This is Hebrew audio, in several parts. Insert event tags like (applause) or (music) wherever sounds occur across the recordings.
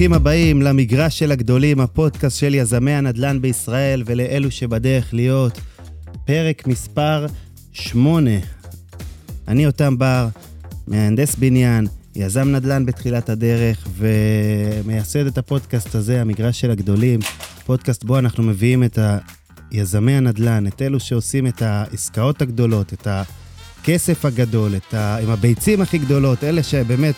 ברוכים הבאים למגרש של הגדולים, הפודקאסט של יזמי הנדל"ן בישראל ולאלו שבדרך להיות. פרק מספר 8. אני אותם בר, מהנדס בניין, יזם נדל"ן בתחילת הדרך ומייסד את הפודקאסט הזה, המגרש של הגדולים. פודקאסט בו אנחנו מביאים את יזמי הנדל"ן, את אלו שעושים את העסקאות הגדולות, את הכסף הגדול, את ה... עם הביצים הכי גדולות, אלה שבאמת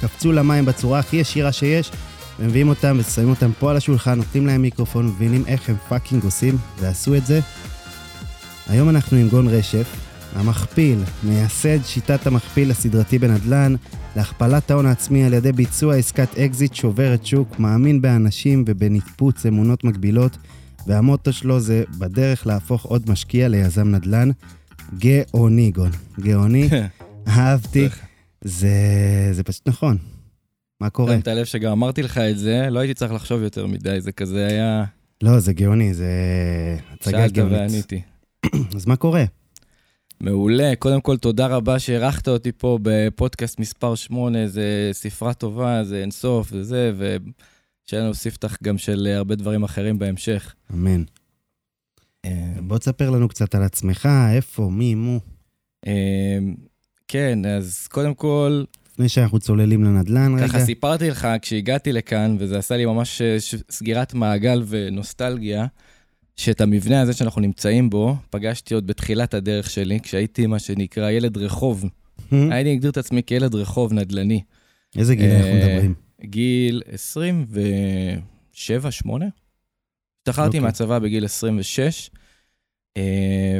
קפצו למים בצורה הכי ישירה שיש, ומביאים אותם ושמים אותם פה על השולחן, נותנים להם מיקרופון, מבינים איך הם fucking עושים, ועשו את זה. היום אנחנו עם גון רשף, המכפיל, מייסד שיטת המכפיל הסדרתי בנדל"ן, להכפלת ההון העצמי על ידי ביצוע עסקת אקזיט שוברת שוק, מאמין באנשים ובניפוץ אמונות מגבילות, והמוטו שלו זה בדרך להפוך עוד משקיע ליזם נדל"ן. גאוני, גון. גאוני, אהבתי. זה, זה פשוט נכון. מה קורה? שמת לב שגם אמרתי לך את זה, לא הייתי צריך לחשוב יותר מדי, זה כזה היה... לא, זה גאוני, זה הצגה גאונית. שאלת ועניתי. (clears throat) אז מה קורה? מעולה, קודם כל תודה רבה שאירחת אותי פה בפודקאסט מספר 8, זה ספרה טובה, זה אינסוף וזה, ושיהיה לנו ספתח גם של הרבה דברים אחרים בהמשך. אמן. אה, בוא תספר לנו קצת על עצמך, איפה, מי, מו. אה, כן, אז קודם כל, לפני שאנחנו צוללים לנדל"ן רגע. ככה סיפרתי לך כשהגעתי לכאן, וזה עשה לי ממש אה, סגירת מעגל ונוסטלגיה, שאת המבנה הזה שאנחנו נמצאים בו, פגשתי עוד בתחילת הדרך שלי, כשהייתי מה שנקרא ילד רחוב. הייתי מגדיר את עצמי כילד רחוב נדל"ני. איזה גיל אנחנו אה, מדברים? גיל 27-8. השתחררתי אוקיי. מהצבא בגיל 26, אה,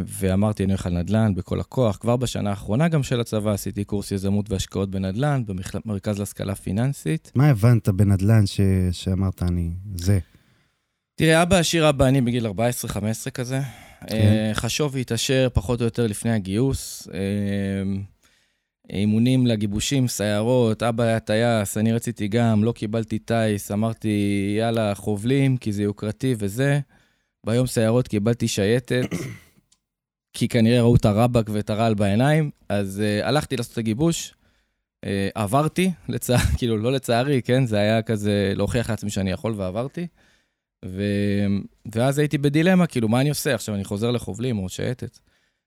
ואמרתי, אני הולך על נדל"ן בכל הכוח. כבר בשנה האחרונה גם של הצבא עשיתי קורס יזמות והשקעות בנדל"ן במרכז להשכלה פיננסית. מה הבנת בנדל"ן ש... שאמרת אני זה? תראה, אבא עשיר אבא עני בגיל 14-15 כזה. כן. אה, חשוב והתעשר פחות או יותר לפני הגיוס. אה, אימונים לגיבושים, סיירות, אבא היה טייס, אני רציתי גם, לא קיבלתי טיס, אמרתי, יאללה, חובלים, כי זה יוקרתי וזה. ביום סיירות קיבלתי שייטת, כי כנראה ראו את הרבק ואת הרעל בעיניים, אז uh, הלכתי לעשות את הגיבוש, uh, עברתי, לצע... (laughs) כאילו, לא לצערי, כן? זה היה כזה להוכיח לעצמי שאני יכול ועברתי. ו... ואז הייתי בדילמה, כאילו, מה אני עושה? עכשיו אני חוזר לחובלים או שייטת.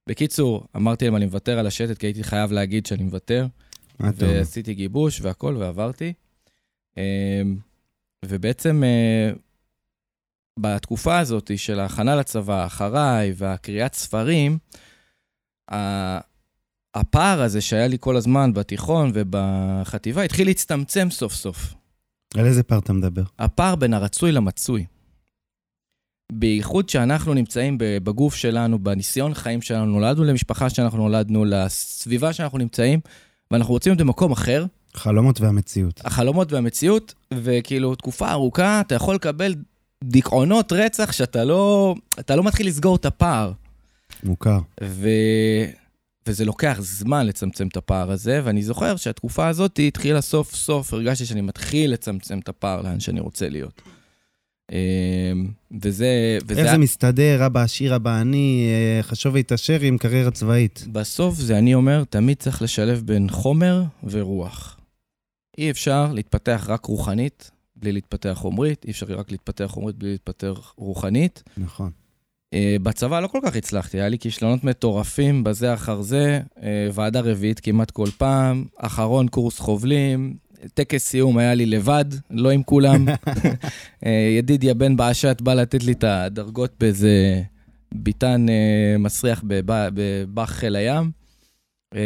בקיצור, אמרתי להם, אני מוותר על השייטת, כי הייתי חייב להגיד שאני מוותר. ועשיתי גיבוש והכל, ועברתי. אמ, ובעצם אה, בתקופה הזאת של ההכנה לצבא, אחריי, והקריאת ספרים, הפער הזה שהיה לי כל הזמן בתיכון ובחטיבה התחיל להצטמצם סוף סוף. על איזה פאר אתה מדבר? הפער בין הרצוי למצוי. בייחוד שאנחנו נמצאים בגוף שלנו, בניסיון חיים שלנו, נולדנו למשפחה שאנחנו נולדנו, לסביבה שאנחנו נמצאים, ואנחנו רוצים להיות במקום אחר, חלומות והמציאות. החלומות והמציאות, וכאילו, תקופה ארוכה, אתה יכול לקבל דיכאונות רצח שאתה לא, אתה לא מתחיל לסגור את הפער. מוכר. ו... וזה לוקח זמן לצמצם את הפער הזה, ואני זוכר שהתקופה הזאת התחילה סוף סוף, הרגשתי שאני מתחיל לצמצם את הפער לאן שאני רוצה להיות. אמ, וזה... וזה איך זה מסתדר, אבא עשיר, אבא עני, אה, חשוב והתעשר עם קריירה צבאית. בסוף זה, אני אומר, תמיד צריך לשלב בין חומר ורוח. אי אפשר להתפתח רק רוחנית בלי להתפתח חומרית, אי אפשר רק להתפתח חומרית בלי להתפתח רוחנית. נכון. Uh, בצבא לא כל כך הצלחתי, היה לי כישלונות מטורפים בזה אחר זה, uh, ועדה רביעית כמעט כל פעם, אחרון קורס חובלים, טקס סיום היה לי לבד, לא עם כולם. uh, (laughs) ידידיה בן באשת בא לתת לי את הדרגות באיזה ביתן uh, מסריח בב- בבאח חיל הים. Uh,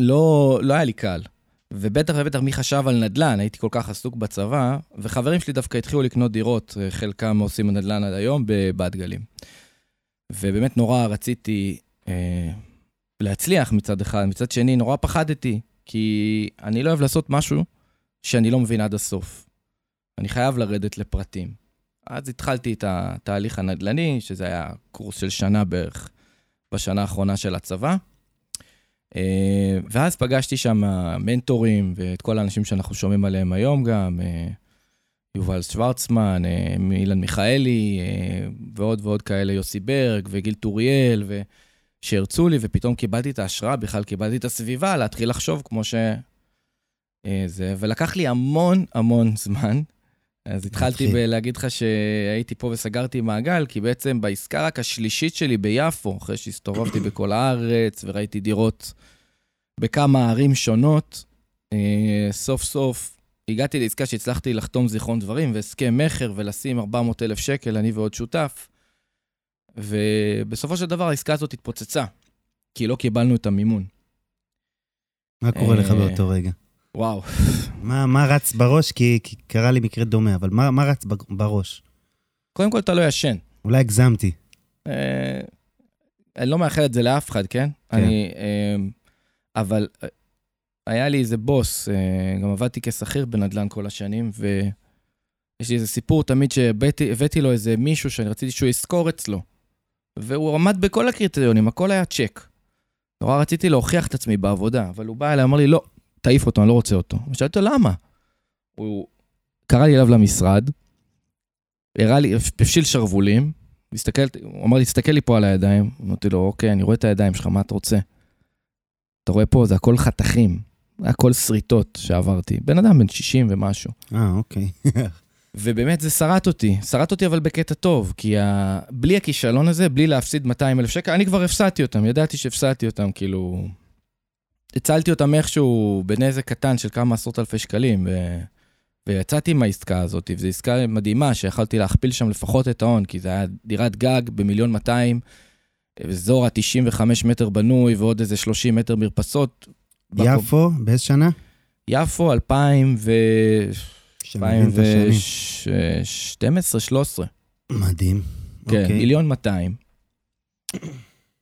לא, לא היה לי קל. ובטח ובטח מי חשב על נדל"ן, הייתי כל כך עסוק בצבא, וחברים שלי דווקא התחילו לקנות דירות, אה, חלקם עושים נדל"ן עד היום, בבת גלים. ובאמת נורא רציתי אה, להצליח מצד אחד, מצד שני נורא פחדתי, כי אני לא אוהב לעשות משהו שאני לא מבין עד הסוף. אני חייב לרדת לפרטים. אז התחלתי את התהליך הנדל"ני, שזה היה קורס של שנה בערך בשנה האחרונה של הצבא. אה, ואז פגשתי שם מנטורים ואת כל האנשים שאנחנו שומעים עליהם היום גם, אה, יובל שוורצמן, אה, אילן מיכאלי, ועוד ועוד כאלה, יוסי ברג וגיל טוריאל, ו... שהרצו לי, ופתאום קיבלתי את ההשראה, בכלל קיבלתי את הסביבה להתחיל לחשוב כמו ש... זה, ולקח לי המון המון זמן. אז התחלתי. בלהגיד לך שהייתי פה וסגרתי מעגל, כי בעצם בעסקה רק השלישית שלי ביפו, אחרי שהסתובבתי (clears throat) בכל הארץ וראיתי דירות בכמה ערים שונות, אה, סוף סוף הגעתי לעסקה שהצלחתי לחתום זיכרון דברים והסכם מכר ולשים 400 אלף שקל, אני ועוד שותף. ובסופו של דבר העסקה הזאת התפוצצה, כי לא קיבלנו את המימון. מה קורה לך אה, באותו רגע? וואו. מה, מה רץ בראש? כי, כי קרה לי מקרה דומה, אבל מה, מה רץ בראש? קודם כל, אתה לא ישן. אולי הגזמתי. אה, אני לא מאחל את זה לאף אחד, כן? כן. אני... אה, אבל אה, היה לי איזה בוס, אה, גם עבדתי כשכיר בנדל"ן כל השנים, ויש לי איזה סיפור תמיד שהבאתי לו איזה מישהו שאני רציתי שהוא ישכור אצלו. והוא עמד בכל הקריטריונים, הכל היה צ'ק. נורא רציתי להוכיח את עצמי בעבודה, אבל הוא בא אליי, אמר לי, לא, תעיף אותו, אני לא רוצה אותו. ושאלתי אותו, למה? הוא קרא לי אליו למשרד, הראה לי, הפשיל שרוולים, הסתכל, הוא אמר לי, תסתכל לי פה על הידיים. אמרתי לו, אוקיי, אני רואה את הידיים שלך, מה אתה רוצה? אתה רואה פה, זה הכל חתכים, הכל שריטות שעברתי. בן אדם בן 60 ומשהו. אה, אוקיי. (laughs) ובאמת זה שרט אותי, שרט אותי אבל בקטע טוב, כי ה... בלי הכישלון הזה, בלי להפסיד 200 אלף שקל, אני כבר הפסדתי אותם, ידעתי שהפסדתי אותם, כאילו... הצלתי אותם איכשהו בנזק קטן של כמה עשרות אלפי שקלים, ו... ויצאתי מהעסקה הזאת, וזו עסקה מדהימה, שיכלתי להכפיל שם לפחות את ההון, כי זה היה דירת גג במיליון 200, אזור ה-95 מטר בנוי, ועוד איזה 30 מטר מרפסות. יפו, באיזה שנה? יפו, 2000 ו... שמבין את השנים. 2012-13. מדהים. כן, אוקיי. מיליון 200.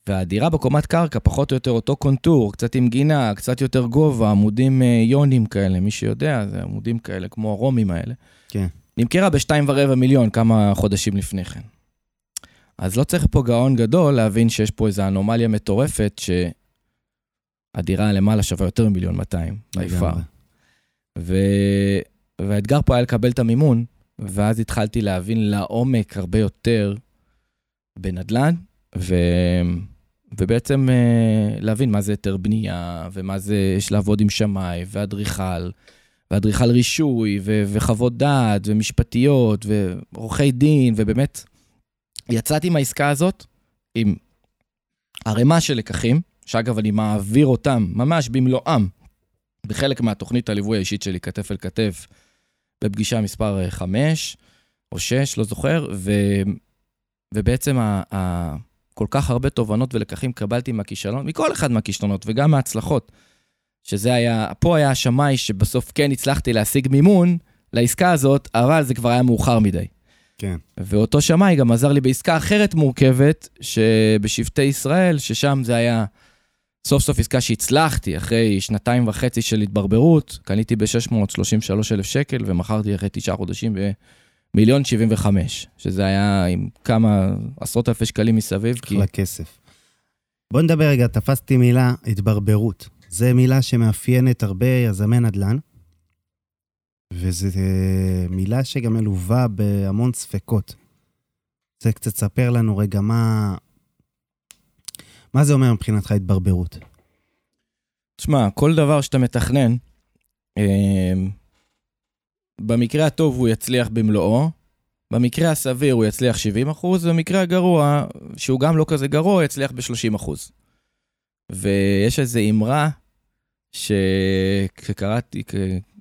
והדירה בקומת קרקע, פחות או יותר אותו קונטור, קצת עם גינה, קצת יותר גובה, עמודים אה, יונים כאלה, מי שיודע, זה עמודים כאלה, כמו הרומים האלה. כן. נמכרה בשתיים ורבע מיליון כמה חודשים לפני כן. אז לא צריך פה גאון גדול להבין שיש פה איזו אנומליה מטורפת, שהדירה למעלה שווה יותר ממיליון 200, ביפר. לגמרי. ו... והאתגר פה היה לקבל את המימון, ואז התחלתי להבין לעומק הרבה יותר בנדל"ן, ו... ובעצם אה, להבין מה זה היתר בנייה, ומה זה, יש לעבוד עם שמאי, ואדריכל, ואדריכל רישוי, ו... וחוות דעת, ומשפטיות, ועורכי דין, ובאמת, יצאתי מהעסקה הזאת עם ערימה של לקחים, שאגב, אני מעביר אותם ממש במלואם בחלק מהתוכנית הליווי האישית שלי, כתף אל כתף, בפגישה מספר 5 או 6, לא זוכר, ו, ובעצם ה, ה, כל כך הרבה תובנות ולקחים קבלתי מהכישלון, מכל אחד מהכישלונות וגם מההצלחות, שזה היה, פה היה השמאי שבסוף כן הצלחתי להשיג מימון לעסקה הזאת, אבל זה כבר היה מאוחר מדי. כן. ואותו שמאי גם עזר לי בעסקה אחרת מורכבת, שבשבטי ישראל, ששם זה היה סוף סוף עסקה שהצלחתי אחרי שנתיים וחצי של התברברות, קניתי ב-633 אלף שקל ומכרתי אחרי תשעה חודשים במיליון 75, שזה היה עם כמה עשרות אלפי שקלים מסביב, כי... אחלה כסף. בוא נדבר רגע, תפסתי מילה, התברברות. זו מילה שמאפיינת הרבה יזמי נדל"ן, וזו אה, מילה שגם מלווה בהמון ספקות. זה קצת ספר לנו רגע מה... מה זה אומר מבחינתך התברברות? תשמע, כל דבר שאתה מתכנן, אה, במקרה הטוב הוא יצליח במלואו, במקרה הסביר הוא יצליח 70 אחוז, במקרה הגרוע, שהוא גם לא כזה גרוע, יצליח ב-30 אחוז. ויש איזו אמרה שקראתי,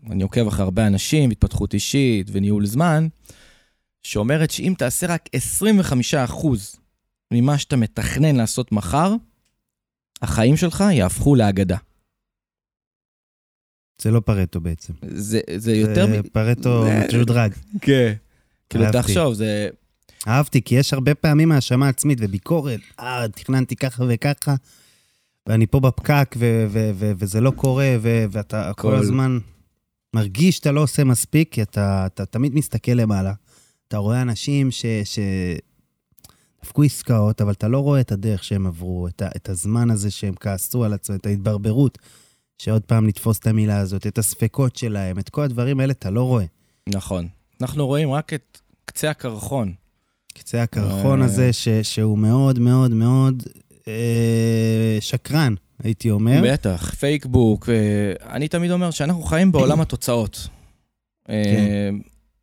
אני עוקב אחרי הרבה אנשים, התפתחות אישית וניהול זמן, שאומרת שאם תעשה רק 25 אחוז ממה שאתה מתכנן לעשות מחר, החיים שלך יהפכו לאגדה. זה לא פרטו בעצם. זה, זה יותר... זה מ... פרטו (laughs) זה- משודרג. כן. כאילו. תחשוב, זה... אהבתי, כי יש הרבה פעמים האשמה עצמית וביקורת. אה, תכננתי ככה וככה, ואני פה בפקק, ו- ו- ו- וזה לא קורה, ו- ואתה כל כל- הזמן מרגיש שאתה לא עושה מספיק, כי אתה, אתה תמיד מסתכל למעלה. אתה רואה אנשים ש... ש... דפקו עסקאות, אבל אתה לא רואה את הדרך שהם עברו, את, ה- את הזמן הזה שהם כעסו על עצמם, את ההתברברות, שעוד פעם נתפוס את המילה הזאת, את הספקות שלהם, את כל הדברים האלה אתה לא רואה. נכון. אנחנו רואים רק את קצה הקרחון. קצה הקרחון אה. הזה, ש, שהוא מאוד מאוד מאוד אה, שקרן, הייתי אומר. בטח, פייקבוק. אה, אני תמיד אומר שאנחנו חיים בעולם (clears throat) התוצאות. אה, כן.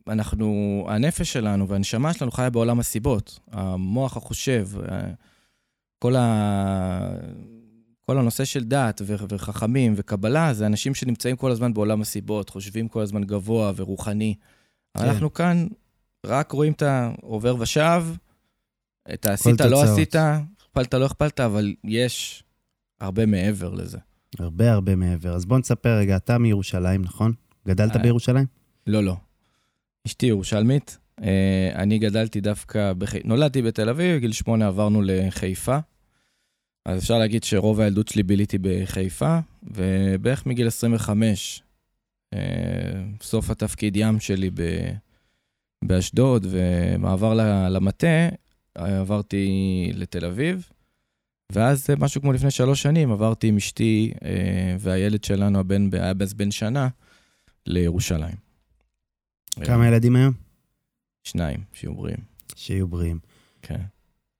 אנחנו, הנפש שלנו והנשמה שלנו חיה בעולם הסיבות. המוח החושב, אה, כל, ה... כל הנושא של דת ו- וחכמים וקבלה, זה אנשים שנמצאים כל הזמן בעולם הסיבות, חושבים כל הזמן גבוה ורוחני. כן. אנחנו כאן רק רואים את העובר ושב, את העשית, לא. עשית, הכפלת, לא הכפלת, אבל יש הרבה מעבר לזה. הרבה הרבה מעבר. אז בוא נספר רגע, אתה מירושלים, נכון? גדלת אה. בירושלים? לא, לא. אשתי ירושלמית. אה, אני גדלתי דווקא, בח... נולדתי בתל אביב, בגיל שמונה עברנו לחיפה. אז אפשר להגיד שרוב הילדות שלי ביליתי בחיפה, ובערך מגיל 25, אה, סוף התפקיד ים שלי ב... באשדוד, ומעבר למטה, עברתי לתל אביב. ואז משהו כמו לפני שלוש שנים עברתי עם אשתי אה, והילד שלנו, הבן, היה אז בן שנה, לירושלים. כמה ילדים היום? שניים, שיהיו בריאים. שיהיו בריאים. כן.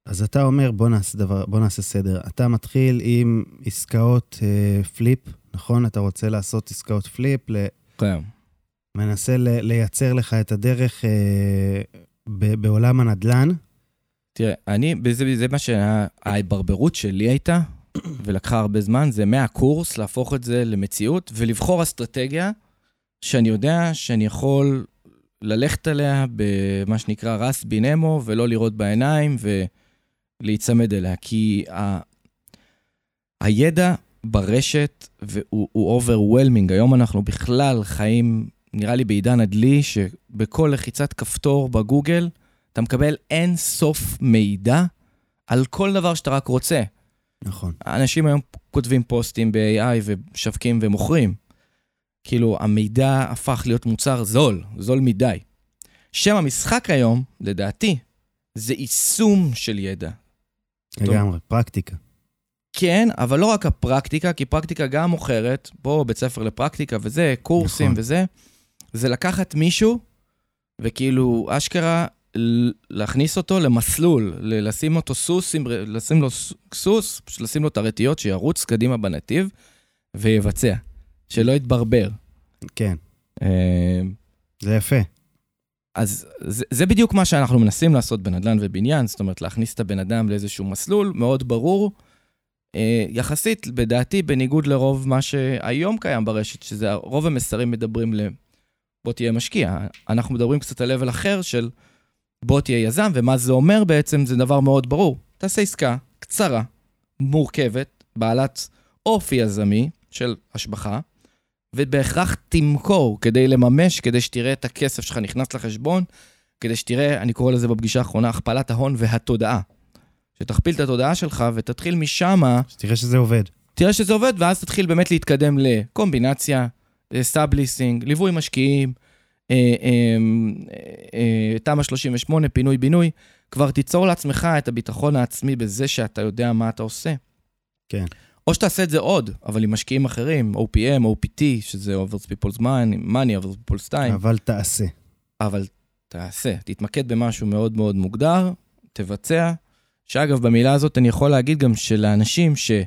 אז אתה אומר, בוא נעשה, דבר, בוא נעשה סדר. אתה מתחיל עם עסקאות אה, פליפ, נכון? אתה רוצה לעשות עסקאות פליפ, ל... כן. מנסה ל- לייצר לך את הדרך אה, ב- בעולם הנדל"ן. תראה, אני, זה, זה מה שההתברברות שלי הייתה, ולקחה הרבה זמן, זה מהקורס להפוך את זה למציאות, ולבחור אסטרטגיה שאני יודע שאני יכול ללכת עליה במה שנקרא רס בינמו, ולא לראות בעיניים, ולהיצמד אליה. כי ה... הידע ברשת הוא, הוא overwhelming. היום אנחנו בכלל חיים, נראה לי בעידן הדלי, שבכל לחיצת כפתור בגוגל, אתה מקבל אין סוף מידע על כל דבר שאתה רק רוצה. נכון. אנשים היום כותבים פוסטים ב-AI ומשווקים ומוכרים. כאילו, המידע הפך להיות מוצר זול, זול מדי. שם המשחק היום, לדעתי, זה יישום של ידע. לגמרי, פרקטיקה. כן, אבל לא רק הפרקטיקה, כי פרקטיקה גם מוכרת, פה בית ספר לפרקטיקה וזה, קורסים נכון. וזה, זה לקחת מישהו וכאילו, אשכרה, להכניס אותו למסלול, לשים אותו סוס, לשים לו סוס, פשוט לשים לו את הרטיות, שירוץ קדימה בנתיב ויבצע, שלא יתברבר. כן, אה, זה יפה. אז זה, זה בדיוק מה שאנחנו מנסים לעשות בנדל"ן ובניין, זאת אומרת, להכניס את הבן אדם לאיזשהו מסלול מאוד ברור, אה, יחסית, בדעתי, בניגוד לרוב מה שהיום קיים ברשת, שזה רוב המסרים מדברים ל... בוא תהיה משקיע. אנחנו מדברים קצת על level אחר של בוא תהיה יזם, ומה זה אומר בעצם, זה דבר מאוד ברור. תעשה עסקה קצרה, מורכבת, בעלת אופי יזמי של השבחה, ובהכרח תמכור כדי לממש, כדי שתראה את הכסף שלך נכנס לחשבון, כדי שתראה, אני קורא לזה בפגישה האחרונה, הכפלת ההון והתודעה. שתכפיל את התודעה שלך ותתחיל משמה, שתראה שזה עובד. תראה שזה עובד, ואז תתחיל באמת להתקדם לקומבינציה, sub-leasing, ליווי משקיעים, אה, אה, אה, תמ"א 38, פינוי-בינוי. כבר תיצור לעצמך את הביטחון העצמי בזה שאתה יודע מה אתה עושה. כן. או שתעשה את זה עוד, אבל עם משקיעים אחרים, OPM, OPT, שזה Overs People's Money, Money Overs People's Time. אבל תעשה. אבל תעשה, תתמקד במשהו מאוד מאוד מוגדר, תבצע. שאגב, במילה הזאת אני יכול להגיד גם שלאנשים שאין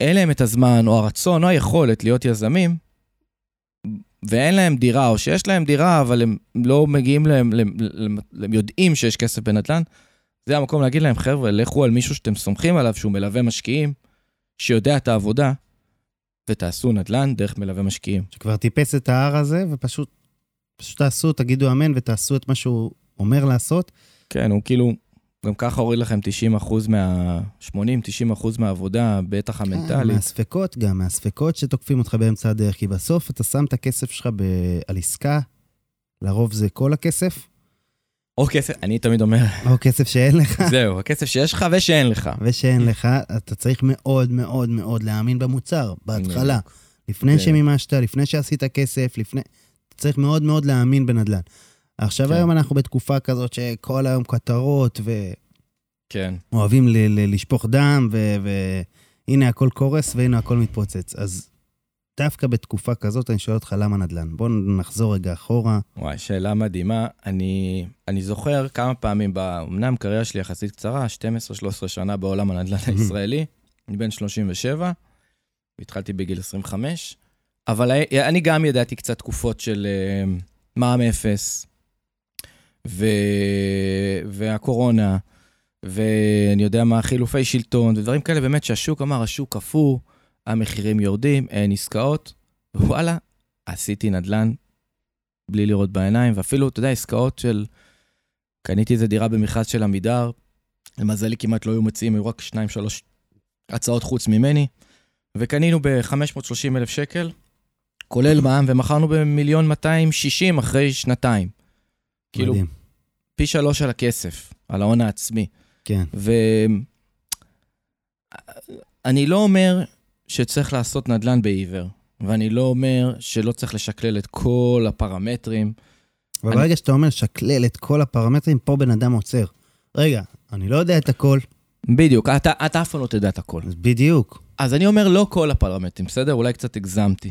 להם את הזמן או הרצון או היכולת להיות יזמים, ואין להם דירה, או שיש להם דירה, אבל הם לא מגיעים להם, הם, הם, הם יודעים שיש כסף בנדל"ן, זה המקום להגיד להם, חבר'ה, לכו על מישהו שאתם סומכים עליו, שהוא מלווה משקיעים, שיודע את העבודה, ותעשו נדל"ן דרך מלווה משקיעים. שכבר טיפס את ההר הזה, ופשוט פשוט תעשו, תגידו אמן ותעשו את מה שהוא אומר לעשות. כן, הוא כאילו, גם ככה הוריד לכם 90 אחוז מה... 80-90 אחוז מהעבודה, בטח כן, המנטלית. מהספקות גם, מהספקות שתוקפים אותך באמצע הדרך, כי בסוף אתה שם את הכסף שלך ב... על עסקה, לרוב זה כל הכסף, או כסף, אני תמיד אומר, או כסף שאין לך, זהו, הכסף שיש לך ושאין לך. ושאין לך, אתה צריך מאוד מאוד מאוד להאמין במוצר, בהתחלה. לפני כן. שמימשת, לפני שעשית כסף, לפני... אתה צריך מאוד מאוד להאמין בנדל"ן. עכשיו כן. היום אנחנו בתקופה כזאת שכל היום כותרות, כן. ואוהבים ל- ל- לשפוך דם, ו- והנה הכל קורס והנה הכל מתפוצץ. אז דווקא בתקופה כזאת אני שואל אותך למה נדל"ן. בוא נחזור רגע אחורה. וואי, שאלה מדהימה. אני, אני זוכר כמה פעמים, אמנם קריירה שלי יחסית קצרה, 12-13 שנה בעולם הנדל"ן (laughs) הישראלי, אני בן 37, התחלתי בגיל 25, אבל אני גם ידעתי קצת תקופות של אה, מע"מ אפס, ו... והקורונה, ואני יודע מה, חילופי שלטון, ודברים כאלה באמת שהשוק אמר, השוק קפוא, המחירים יורדים, אין עסקאות, וואלה, עשיתי נדל"ן בלי לראות בעיניים, ואפילו, אתה יודע, עסקאות של... קניתי איזה דירה במכרז של עמידר, למזלי כמעט לא היו מציעים, היו רק שניים, שלוש הצעות חוץ ממני, וקנינו ב-530 אלף שקל, כולל מע"מ, ומכרנו במיליון 260 אחרי שנתיים. כאילו, מדהים. פי שלוש על הכסף, על ההון העצמי. כן. ואני לא אומר שצריך לעשות נדל"ן בעיוור, ואני לא אומר שלא צריך לשקלל את כל הפרמטרים. אבל אני- ברגע שאתה אומר שקלל את כל הפרמטרים, פה בן אדם עוצר. רגע, אני לא יודע את הכל, בדיוק, אתה, אתה אף פעם לא תדע את הכל. בדיוק. אז אני אומר, לא כל הפרמטרים, בסדר? אולי קצת הגזמתי.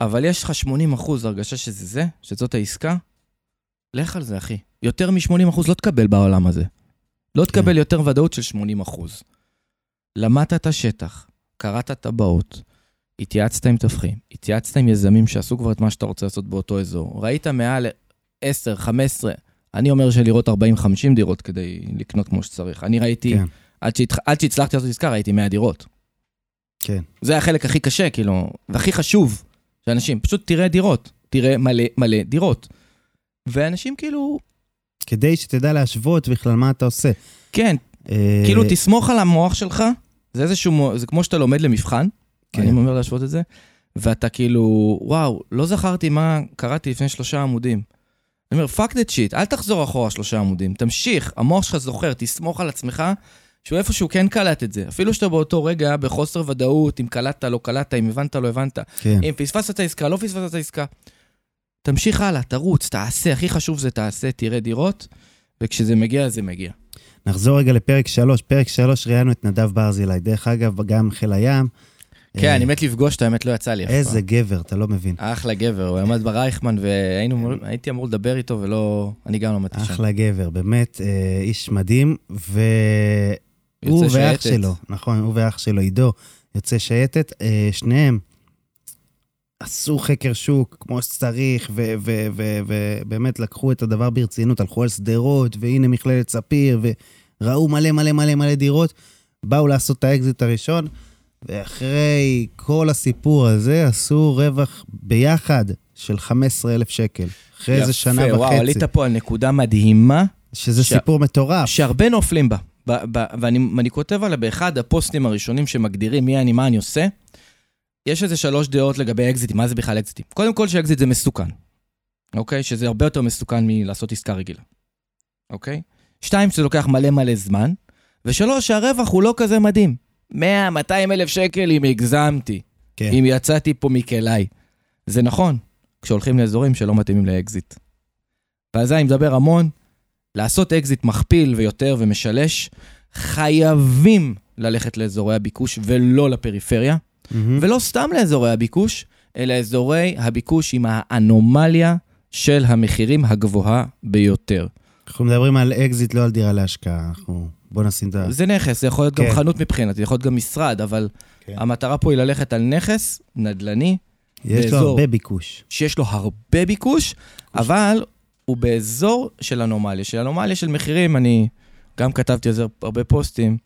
אבל יש לך 80 אחוז הרגשה שזה זה, שזאת העסקה, לך על זה, אחי. יותר מ-80 אחוז לא תקבל בעולם הזה. לא תקבל יותר ודאות של 80 אחוז. למדת את השטח, קראת טבעות, התייעצת עם תווכים, התייעצת עם יזמים שעשו כבר את מה שאתה רוצה לעשות באותו אזור. ראית מעל 10, 15, אני אומר שלראות 40-50 דירות כדי לקנות כמו שצריך. אני ראיתי, כן, עד, שהתח... עד שהצלחתי לעשות עסקה, ראיתי 100 דירות. כן. זה החלק הכי קשה, כאילו, והכי חשוב, שאנשים, פשוט תראה דירות, תראה מלא מלא דירות. ואנשים כאילו, כדי שתדע להשוות בכלל מה אתה עושה. כן, אה, כאילו תסמוך על המוח שלך, זה איזשהו, זה כמו שאתה לומד למבחן, כן. אני אומר להשוות את זה, ואתה כאילו, וואו, לא זכרתי מה קראתי לפני שלושה עמודים. אני אומר, fuck that shit, אל תחזור אחורה שלושה עמודים, תמשיך, המוח שלך זוכר, תסמוך על עצמך, שהוא איפשהו כן קלט את זה. אפילו שאתה באותו רגע בחוסר ודאות, אם קלטת, לא קלטת, אם הבנת, לא הבנת. כן. אם פספסת את העסקה, לא פספסת את העסקה. תמשיך הלאה, תרוץ, תעשה, הכי חשוב זה תעשה, תראה דירות, וכשזה מגיע, זה מגיע. נחזור רגע לפרק 3. פרק 3 ראיינו את נדב ברזילי. דרך אגב, גם חיל הים. כן, אה, אני מת לפגוש, את האמת לא יצא לי אף פעם. איזה גבר, אתה לא מבין. אחלה גבר, הוא עמד ברייכמן והייתי אמור לדבר איתו ולא, אני גם לא למדתי שם. אחלה גבר, באמת, אה, איש מדהים. והוא ואח. שלו, נכון, הוא ואח שלו, עידו, יוצא שייטת, אה, שניהם עשו חקר שוק כמו שצריך, ובאמת לקחו את הדבר ברצינות, הלכו על שדרות, והנה מכללת ספיר, וראו מלא מלא מלא מלא דירות, באו לעשות את האקזיט הראשון, ואחרי כל הסיפור הזה עשו רווח ביחד של 15,000 שקל. אחרי איזה שנה יפה, וואו, וחצי, עלית פה על נקודה מדהימה, שזה ש- סיפור מטורף. שהרבה נופלים בה. ב- ב- ואני כותב עליה באחד הפוסטים הראשונים שמגדירים מי אני, מה אני עושה. יש איזה שלוש דעות לגבי אקזיטים, מה זה בכלל אקזיטים? קודם כל שאקזיט זה מסוכן, אוקיי? שזה הרבה יותר מסוכן מלעשות עסקה רגילה, אוקיי? שתיים, שזה לוקח מלא מלא זמן, ושלוש, שהרווח הוא לא כזה מדהים. 100, 200 אלף שקל אם הגזמתי, כן. אם יצאתי פה מכליי. זה נכון, כשהולכים לאזורים שלא מתאימים לאקזיט. ועל זה אני מדבר המון, לעשות אקזיט מכפיל ויותר ומשלש, חייבים ללכת לאזורי הביקוש ולא לפריפריה, מהמם. ולא סתם לאזורי הביקוש, אלא אזורי הביקוש עם האנומליה של המחירים הגבוהה ביותר. אנחנו מדברים על אקזיט, לא על דירה להשקעה. אנחנו... בוא נשים את ה... זה נכס, זה יכול להיות גם כן. חנות מבחינתי, זה יכול להיות גם משרד, אבל כן. המטרה פה היא ללכת על נכס נדל"ני, יש לו. הרבה ביקוש. שיש לו הרבה ביקוש, אבל הוא באזור של אנומליה. של אנומליה של מחירים, אני גם כתבתי על זה הרבה פוסטים.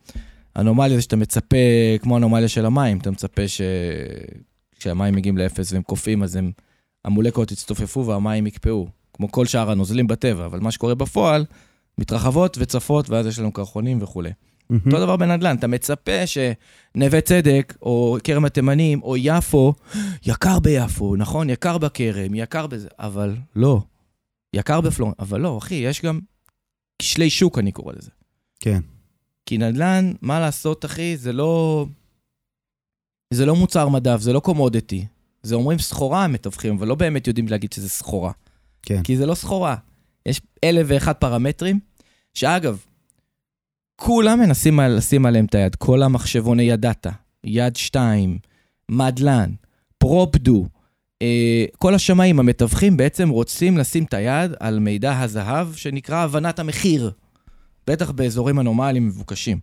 אנומליה זה שאתה מצפה, כמו אנומליה של המים, אתה מצפה שכשהמים מגיעים לאפס והם קופאים, אז הם, המולקולות יצטופפו והמים יקפאו, כמו כל שאר הנוזלים בטבע, אבל מה שקורה בפועל, מתרחבות וצפות, ואז יש לנו קרחונים וכולי. מהמם. אותו דבר בנדל"ן, אתה מצפה שנווה צדק, או כרם התימנים, או יפו, יקר ביפו, נכון? יקר בכרם, יקר בזה, אבל לא. יקר בפלורן, אבל לא, אחי, יש גם כשלי שוק, אני קורא לזה. כן. כי נדל"ן, מה לעשות, אחי, זה לא... זה לא מוצר מדף, זה לא קומודיטי. זה אומרים סחורה המתווכים, אבל לא באמת יודעים להגיד שזה סחורה. כן. כי זה לא סחורה. יש אלף ואחד פרמטרים, שאגב, כולם מנסים לשים עליהם את היד. כל המחשבוני ידעת, יד שתיים, מדלן, פרופדו, אה, כל השמאים המתווכים בעצם רוצים לשים את היד על מידע הזהב שנקרא הבנת המחיר. בטח באזורים אנומליים מבוקשים.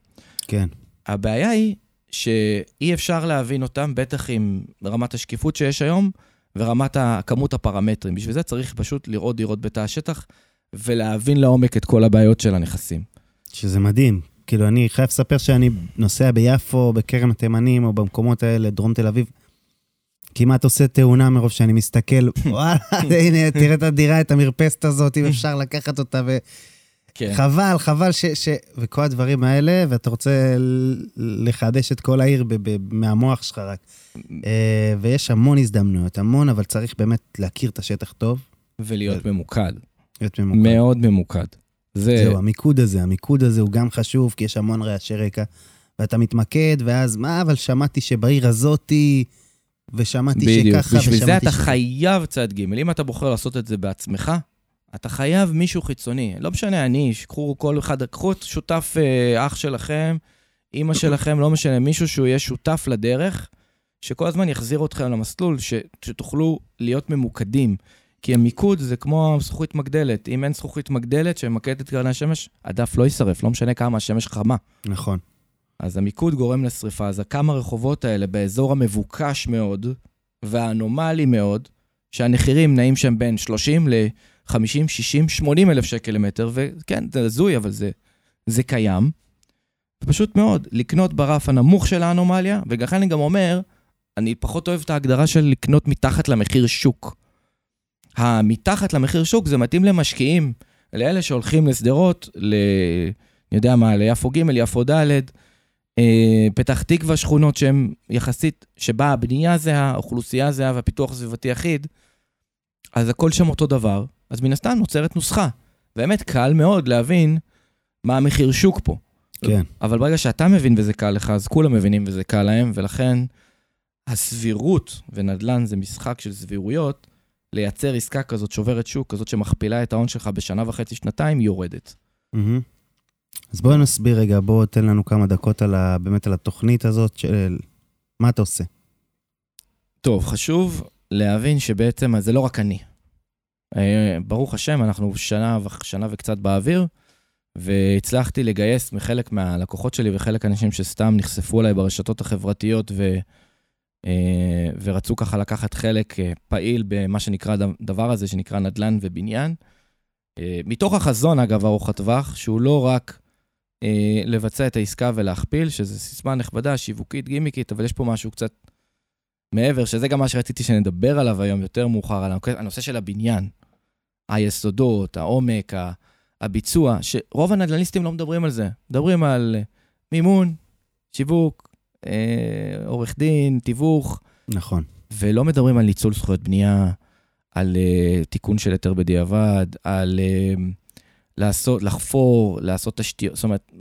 כן. הבעיה היא שאי אפשר להבין אותם, בטח עם רמת השקיפות שיש היום ורמת כמות הפרמטרים. בשביל זה צריך פשוט לראות דירות בתא השטח ולהבין לעומק את כל הבעיות של הנכסים. שזה מדהים. כאילו, אני חייב לספר שאני נוסע ביפו, בכרם התימנים, או במקומות האלה, דרום תל אביב. כמעט עושה תאונה מרוב שאני מסתכל, (laughs) וואלה, הנה, תראה את הדירה, את המרפסת הזאת, אם אפשר לקחת אותה ו... כן. חבל, חבל ש, ש... וכל הדברים האלה, ואתה רוצה לחדש את כל העיר ב, ב, מהמוח שלך רק. אה, ויש המון הזדמנויות, המון, אבל צריך באמת להכיר את השטח טוב. ולהיות ו... ממוקד. להיות ממוקד. מאוד ממוקד. זה... זהו, המיקוד הזה, המיקוד הזה הוא גם חשוב, כי יש המון רעשי רקע, ואתה מתמקד, ואז, מה, אבל שמעתי שבעיר הזאתי, ושמעתי בדיוק. שככה, ושמעתי ש... בשביל זה אתה ש... חייב צד ג', אם אתה בוחר לעשות את זה בעצמך, אתה חייב מישהו חיצוני. לא משנה, אני, קחו כל אחד, קחו את שותף אה, אח שלכם, אימא שלכם, לא משנה, מישהו שהוא יהיה שותף לדרך, שכל הזמן יחזיר אתכם למסלול, ש, שתוכלו להיות ממוקדים. כי המיקוד זה כמו זכוכית מגדלת. אם אין זכוכית מגדלת שממקדת את קרני השמש, הדף לא יישרף, לא משנה כמה השמש חמה. נכון. אז המיקוד גורם לשריפה. אז הכמה רחובות האלה באזור המבוקש מאוד והאנומלי מאוד, שהמחירים נעים שם בין 30 ל-50, 60, 80 אלף שקל למטר, וכן, זה הזוי, אבל זה, זה קיים. פשוט מאוד, לקנות ברף הנמוך של האנומליה, ולכן אני גם אומר, אני פחות אוהב את ההגדרה של לקנות מתחת למחיר שוק. המתחת למחיר שוק זה מתאים למשקיעים, לאלה שהולכים לשדרות, ל... אני יודע מה, ליפו ג', יפו ד', אה, פתח תקווה, שכונות שהן יחסית, שבה הבנייה זהה, האוכלוסייה זהה והפיתוח הסביבתי אחיד, אז הכל שם אותו דבר, אז מן הסתם נוצרת נוסחה. באמת קל מאוד להבין מה המחיר שוק פה. כן. אבל ברגע שאתה מבין וזה קל לך, אז כולם מבינים וזה קל להם, ולכן הסבירות, ונדל"ן זה משחק של סבירויות, לייצר עסקה כזאת שוברת שוק, כזאת שמכפילה את ההון שלך בשנה וחצי, שנתיים, יורדת. Mm-hmm. אז בואו נסביר רגע, בואו תן לנו כמה דקות על ה, באמת על התוכנית הזאת של מה אתה עושה. טוב, חשוב להבין שבעצם זה לא רק אני. אה, ברוך השם, אנחנו שנה, שנה וקצת באוויר, והצלחתי לגייס מחלק מהלקוחות שלי וחלק האנשים שסתם נחשפו אליי ברשתות החברתיות ו... אה, ורצו ככה לקחת חלק אה, פעיל במה שנקרא הדבר הזה, שנקרא נדל"ן ובניין. מתוך החזון, אגב, ארוך הטווח, שהוא לא רק לבצע את העסקה ולהכפיל, שזו סיסמה נכבדה, שיווקית, גימיקית, אבל יש פה משהו קצת מעבר, שזה גם מה שרציתי שנדבר עליו היום יותר מאוחר, על הנושא של הבניין. היסודות, העומק, הביצוע, שרוב הנדל"ניסטים לא מדברים על זה. מדברים על מימון, שיווק, אה, עורך דין, תיווך. נכון. ולא מדברים על ניצול זכויות בנייה, על אה, תיקון של היתר בדיעבד, על אה, לעשות, לחפור, לעשות תשתיות. זאת אומרת,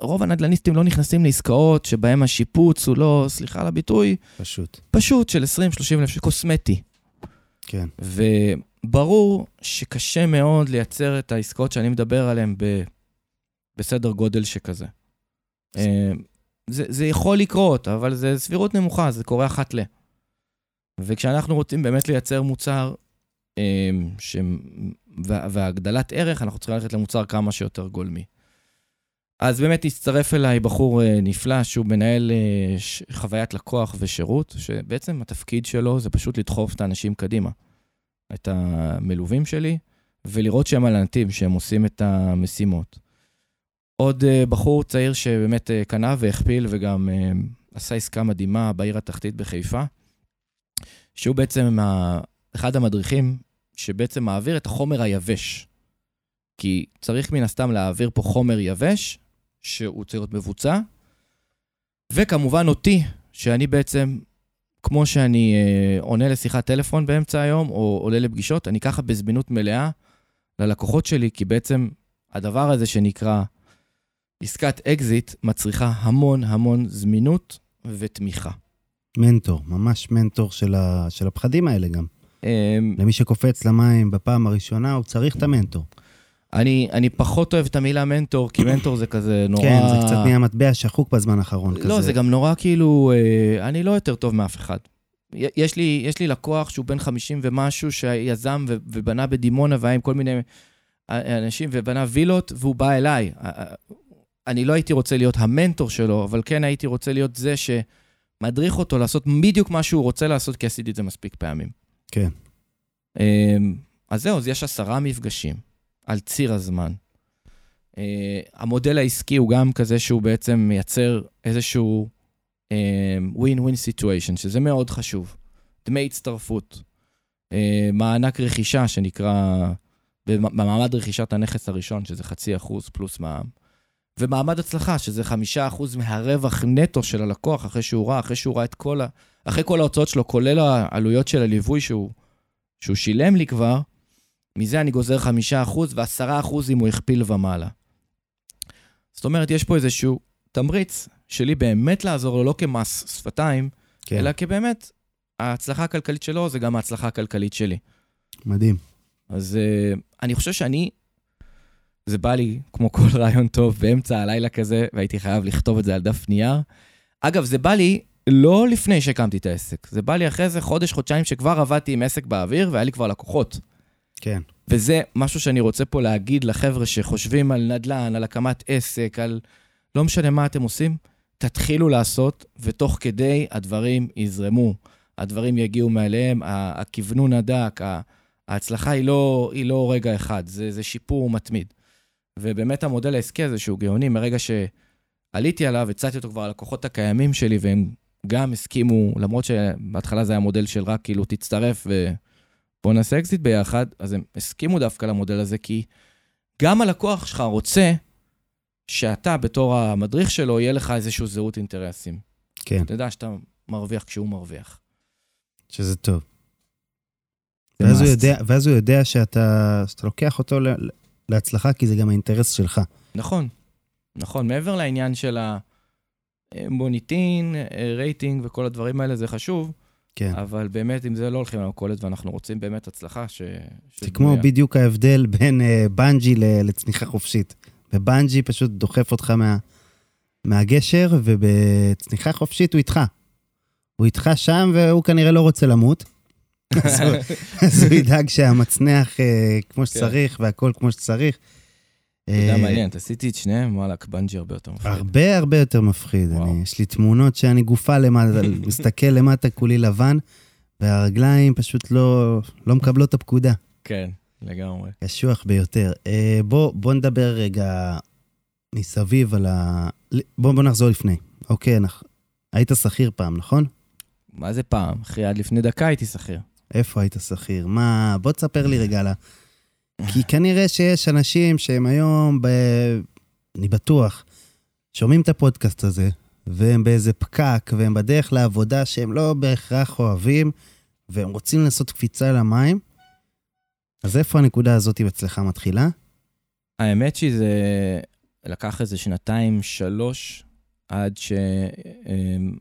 רוב הנדל"ניסטים לא נכנסים לעסקאות שבהם השיפוץ הוא לא, סליחה על הביטוי, פשוט. פשוט של 20-30 אלף, קוסמטי. כן. וברור שקשה מאוד לייצר את העסקאות שאני מדבר עליהן ב... בסדר גודל שכזה. אה, זה, זה יכול לקרות, אבל זה סבירות נמוכה, זה קורה אחת ל. וכשאנחנו רוצים באמת לייצר מוצר אה, ש... והגדלת ערך, אנחנו צריכים ללכת למוצר כמה שיותר גולמי. אז באמת הצטרף אליי בחור אה, נפלא, שהוא מנהל אה, חוויית לקוח ושירות, שבעצם התפקיד שלו זה פשוט לדחוף את האנשים קדימה. את המלווים שלי, ולראות שהם על הנתיב, שהם עושים את המשימות. עוד uh, בחור צעיר שבאמת קנה והכפיל וגם עשה עסקה מדהימה בעיר התחתית בחיפה, שהוא בעצם. אחד המדריכים שבעצם מעביר את החומר היבש. כי צריך מן הסתם להעביר פה חומר יבש, שהוא צריך להיות מבוצע, וכמובן אותי, שאני בעצם, כמו שאני uh, עונה לשיחת טלפון באמצע היום, או עולה לפגישות, אני ככה בזמינות מלאה ללקוחות שלי, כי בעצם הדבר הזה שנקרא עסקת אקזיט מצריכה המון המון זמינות ותמיכה. מנטור, ממש מנטור של, ה, של הפחדים האלה גם. אמ, למי שקופץ למים בפעם הראשונה, הוא צריך את המנטור. אני, אני פחות אוהב את המילה מנטור, כי מנטור זה כזה נורא... כן, זה קצת נהיה מטבע שחוק בזמן האחרון. לא, כזה. זה גם נורא כאילו, אה, אני לא יותר טוב מאף אחד. יש לי, יש לי לקוח שהוא בן 50 ומשהו, שיזם ובנה בדימונה והיה עם כל מיני אנשים ובנה וילות, והוא בא אליי. אני לא הייתי רוצה להיות המנטור שלו, אבל כן הייתי רוצה להיות זה שמדריך אותו לעשות בדיוק מה שהוא רוצה לעשות, כי עשיתי את זה מספיק פעמים. כן. אמ, אז זהו, אז יש עשרה מפגשים על ציר הזמן. אה, המודל העסקי הוא גם כזה שהוא בעצם מייצר איזשהו win-win situation, שזה מאוד חשוב. דמי הצטרפות, אה, מענק רכישה שנקרא, במעמד רכישת הנכס הראשון, שזה חצי אחוז פלוס מע"מ, ומעמד הצלחה, שזה חמישה אחוז מהרווח נטו של הלקוח אחרי שהוא ראה, אחרי שהוא ראה את כל ה... אחרי כל ההוצאות שלו, כולל העלויות של הליווי שהוא, שהוא שילם לי כבר, מזה אני גוזר חמישה אחוז ועשרה אחוז אם הוא הכפיל ומעלה. זאת אומרת, יש פה איזשהו תמריץ שלי באמת לעזור לו, לא כמס שפתיים, כן. אלא כבאמת, ההצלחה הכלכלית שלו זה גם ההצלחה הכלכלית שלי. מדהים. אז uh, אני חושב שאני, זה בא לי, כמו כל רעיון טוב, באמצע הלילה כזה, והייתי חייב לכתוב את זה על דף נייר. אגב, זה בא לי לא לפני שהקמתי את העסק, זה בא לי אחרי איזה חודש, חודשיים שכבר עבדתי עם עסק באוויר, והיה לי כבר לקוחות. כן. וזה משהו שאני רוצה פה להגיד לחבר'ה שחושבים על נדל"ן, על הקמת עסק, על לא משנה מה אתם עושים, תתחילו לעשות, ותוך כדי הדברים יזרמו. הדברים יגיעו מאליהם, הכוונון הדק, ההצלחה היא לא, היא לא רגע אחד, זה, זה שיפור מתמיד. ובאמת המודל העסקי הזה, שהוא גאוני, מרגע שעליתי עליו, הצעתי אותו כבר ללקוחות הקיימים שלי, והם גם הסכימו, למרות שבהתחלה זה היה מודל של רק כאילו תצטרף ובוא נעשה אקזיט ביחד, אז הם הסכימו דווקא למודל הזה, כי גם הלקוח שלך רוצה שאתה, בתור המדריך שלו, יהיה לך איזושהי זהות אינטרסים. כן. אתה יודע שאתה מרוויח כשהוא מרוויח. שזה טוב. ואז הוא, יודע, ואז הוא יודע שאתה, שאתה לוקח אותו להצלחה, כי זה גם האינטרס שלך. נכון, נכון. מעבר לעניין של המוניטין, רייטינג וכל הדברים האלה, זה חשוב. כן. אבל באמת, אם זה לא הולכים למכולת ואנחנו רוצים באמת הצלחה, ש... זה כמו בדיוק ההבדל בין אה, בנג'י לצניחה חופשית. בבנג'י פשוט דוחף אותך מה, מהגשר, ובצניחה חופשית הוא איתך. הוא איתך שם והוא כנראה לא רוצה למות. (laughs) אז, הוא, ידאג שהמצנח אה, כמו. שצריך והכל כמו שצריך. אתה יודע, מעניין, עשיתי את שניהם, וואלכ, בנג'י הרבה יותר מפחיד. הרבה הרבה יותר מפחיד. אני, יש לי תמונות שאני גופה למטה, (laughs) מסתכל למטה, כולי לבן, והרגליים פשוט לא, לא מקבלות את הפקודה. כן, לגמרי. קשוח ביותר. אה, בוא, בוא נדבר רגע מסביב על ה... בוא, בוא נחזור לפני. אוקיי, אנחנו... היית שכיר פעם, נכון? מה זה פעם? אחי, עד לפני דקה הייתי שכיר. איפה היית שכיר? מה... בוא תספר לי רגע על ה... כי כנראה שיש אנשים שהם היום, ב... אני בטוח, שומעים את הפודקאסט הזה, והם באיזה פקק, והם בדרך לעבודה שהם לא בהכרח אוהבים, והם רוצים לעשות קפיצה למים. אז איפה הנקודה הזאת אצלך מתחילה? האמת שזה לקח איזה שנתיים, שלוש, עד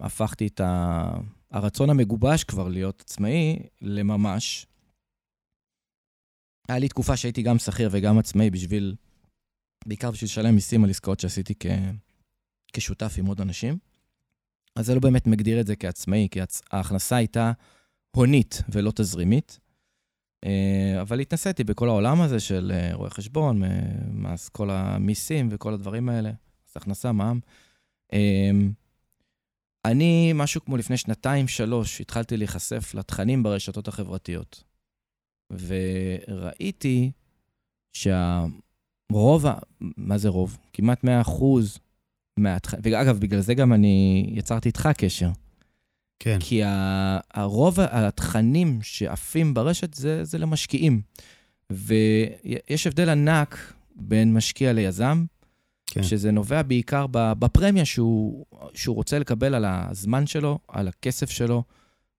שהפכתי את הרצון המגובש כבר להיות עצמאי לממש. היה לי תקופה שהייתי גם שכיר וגם עצמאי בשביל, בעיקר בשביל לשלם מיסים על עסקאות שעשיתי כ, כשותף עם עוד אנשים. אז זה לא באמת מגדיר את זה כעצמאי, כי ההכנסה הייתה הונית ולא תזרימית. אה, אבל התנסיתי בכל העולם הזה של אה, רואי חשבון, מס כל המיסים וכל הדברים האלה, אז הכנסה, מע"מ. אני, משהו כמו לפני שנתיים-שלוש, התחלתי להיחשף לתכנים ברשתות החברתיות. וראיתי שהרוב, מה זה רוב? כמעט 100 אחוז מהתכנים, ואגב, בגלל זה גם אני יצרתי איתך קשר. כן. כי הרוב התכנים שעפים ברשת זה, זה למשקיעים. ויש הבדל ענק בין משקיע ליזם. כן. שזה נובע בעיקר בפרמיה שהוא, שהוא רוצה לקבל על הזמן שלו, על הכסף שלו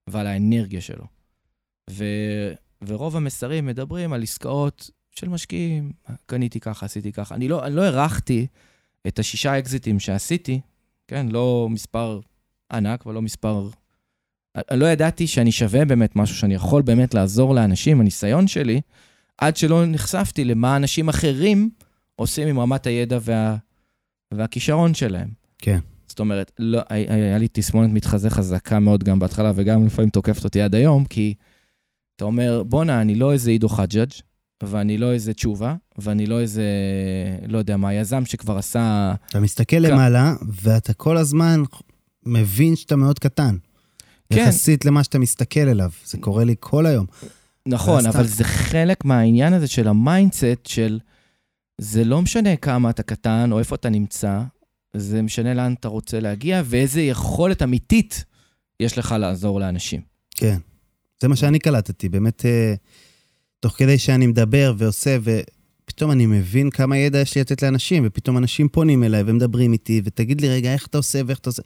ועל האנרגיה שלו. ו, ורוב המסרים מדברים על עסקאות של משקיעים, קניתי ככה, עשיתי ככה. אני לא, אני לא הערכתי את השישה אקזיטים שעשיתי, כן? לא מספר ענק ולא מספר... אני לא ידעתי שאני שווה באמת משהו, שאני יכול באמת לעזור לאנשים, הניסיון שלי, עד שלא נחשפתי למה אנשים אחרים עושים עם רמת הידע וה, והכישרון שלהם. כן. זאת אומרת, לא, היה לי תסמונת מתחזה חזקה מאוד גם בהתחלה, וגם לפעמים תוקפת אותי עד היום, כי אתה אומר, בואנה, אני לא איזה עידו חג'אג', ואני לא איזה תשובה, ואני לא איזה, לא יודע מה, יזם שכבר עשה... אתה מסתכל למעלה, ואתה כל הזמן מבין שאתה מאוד קטן. כן. יחסית למה שאתה מסתכל אליו. זה קורה לי כל היום. נכון, אבל אתה- זה חלק מהעניין הזה של ה mindset של... זה לא משנה כמה אתה קטן או איפה אתה נמצא, זה משנה לאן אתה רוצה להגיע ואיזה יכולת אמיתית יש לך לעזור לאנשים. כן. זה מה שאני קלטתי, באמת, אה, תוך כדי שאני מדבר ועושה, ופתאום אני מבין כמה ידע יש לי לתת לאנשים, ופתאום אנשים פונים אליי ומדברים איתי, ותגיד לי, רגע, איך אתה עושה ואיך אתה עושה?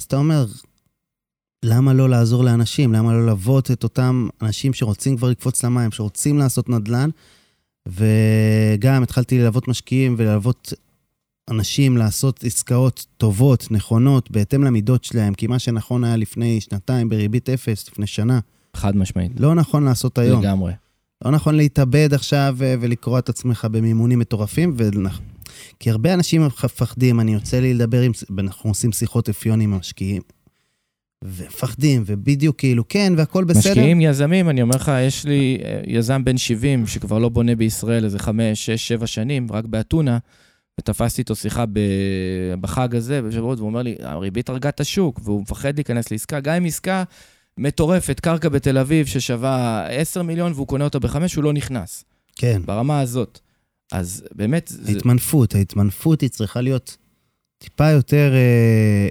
אז אתה אומר, למה לא לעזור לאנשים? למה לא ללוות את אותם אנשים שרוצים כבר לקפוץ למים, שרוצים לעשות נדל"ן? וגם התחלתי ללוות משקיעים וללוות אנשים לעשות עסקאות טובות, נכונות, בהתאם למידות שלהם, כי מה שנכון היה לפני שנתיים בריבית אפס, לפני שנה, חד משמעית. לא נכון לעשות היום. לגמרי. לא נכון להתאבד עכשיו אה, ולקרוע את עצמך במימונים מטורפים, ונכ... כי הרבה אנשים מפחדים, אני יוצא לי לדבר עם, אנחנו עושים שיחות אפיון עם המשקיעים, ומפחדים, ובדיוק כאילו, כן, והכל בסדר. משקיעים, יזמים, אני אומר לך, יש לי אה, יזם בן 70 שכבר לא בונה בישראל איזה 5, 6, 7 שנים, רק באתונה, ותפסתי איתו שיחה בחג הזה, בשבועות, והוא אומר לי, הריבית הרגה את השוק, והוא מפחד להיכנס לעסקה, גם אם עסקה מטורפת, קרקע בתל אביב ששווה 10 מיליון והוא קונה אותה ב-5, הוא לא נכנס, כן, ברמה הזאת. אז באמת, זה, ההתמנפות, ההתמנפות היא צריכה להיות טיפה יותר אה,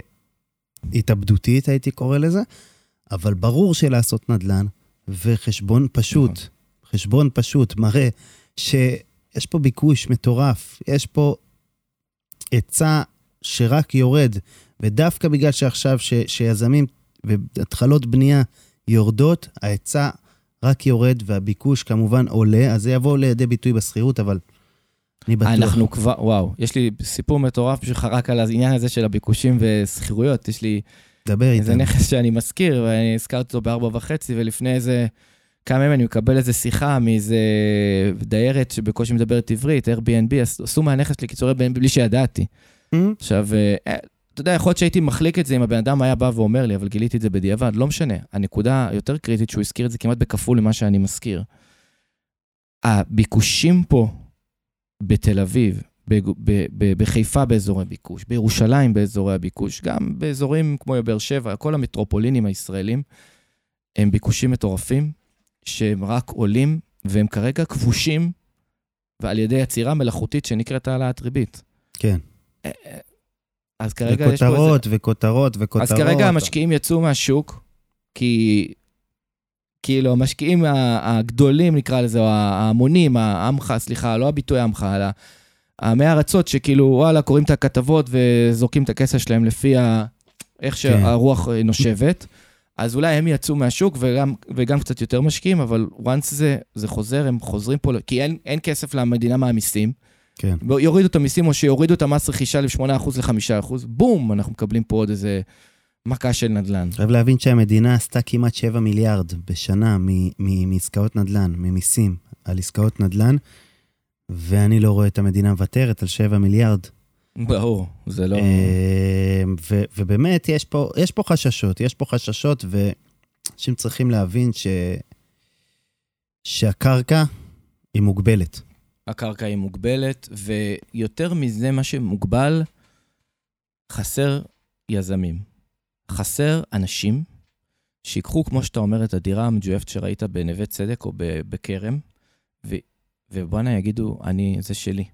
התאבדותית, הייתי קורא לזה, אבל ברור שלעשות נדל"ן וחשבון פשוט, נכון. חשבון פשוט מראה שיש פה ביקוש מטורף, יש פה היצע שרק יורד, ודווקא בגלל שעכשיו ש, שיזמים והתחלות בנייה יורדות, ההיצע רק יורד והביקוש כמובן עולה, אז זה יבוא לידי ביטוי בשכירות, אבל אני בטוח. אנחנו כבר, וואו, יש לי סיפור מטורף בשבילך רק על העניין הזה של הביקושים ושכירויות. יש לי דבר איזה איתנו. נכס שאני מזכיר, ואני הזכרתי אותו בארבע וחצי, ולפני איזה כמה ימים אני מקבל איזה שיחה מאיזה דיירת שבקושי מדברת עברית, Airbnb, עש- עשו מהנכס שלי קיצורי Airbnb בלי שידעתי. אמ? עכשיו, אה, אתה יודע, יכול להיות שהייתי מחליק את זה אם הבן אדם היה בא ואומר לי, אבל גיליתי את זה בדיעבד, לא משנה. הנקודה היותר קריטית שהוא הזכיר את זה כמעט בכפול למה שאני מזכיר. הביקושים פה בתל אביב, בחיפה באזורי ביקוש, בירושלים באזורי הביקוש, גם באזורים כמו באר שבע, כל המטרופולינים הישראלים, הם ביקושים מטורפים, שהם רק עולים, והם כרגע כבושים, ועל ידי יצירה מלאכותית שנקראת העלאת ריבית. כן. אז כרגע יש פה איזה... וכותרות, וכותרות, וכותרות. אז כרגע המשקיעים יצאו מהשוק, כי כאילו המשקיעים הגדולים, נקרא לזה, או ההמונים, העמך, סליחה, לא הביטוי עמך, אלא עמי ארצות שכאילו, וואלה, קוראים את הכתבות וזורקים את הכסף שלהם לפי ה... איך שהרוח אה, נושבת. אז אולי הם יצאו מהשוק וגם, וגם קצת יותר משקיעים, אבל once זה, זה חוזר, הם חוזרים פה, כי אין, אין כסף למדינה מהמיסים. כן. יורידו את המיסים או שיורידו את המס רכישה ל-8% ל-5%, בום, אנחנו מקבלים פה עוד איזה מכה של נדל"ן. חייב להבין שהמדינה עשתה כמעט 7 מיליארד בשנה מעסקאות נדל"ן, ממיסים על עסקאות נדל"ן, ואני לא רואה את המדינה מוותרת על 7 מיליארד. ברור, זה לא... אה, ו- ובאמת, יש פה, יש פה חששות, יש פה חששות, ואנשים צריכים להבין ש... שהקרקע היא מוגבלת. הקרקע היא מוגבלת, ויותר מזה, מה שמוגבל, חסר יזמים. חסר אנשים שיקחו, כמו שאתה אומר, את הדירה המג'ויפת שראית בנווה צדק או בכרם, ו- ובואנה יגידו, אני, זה שלי.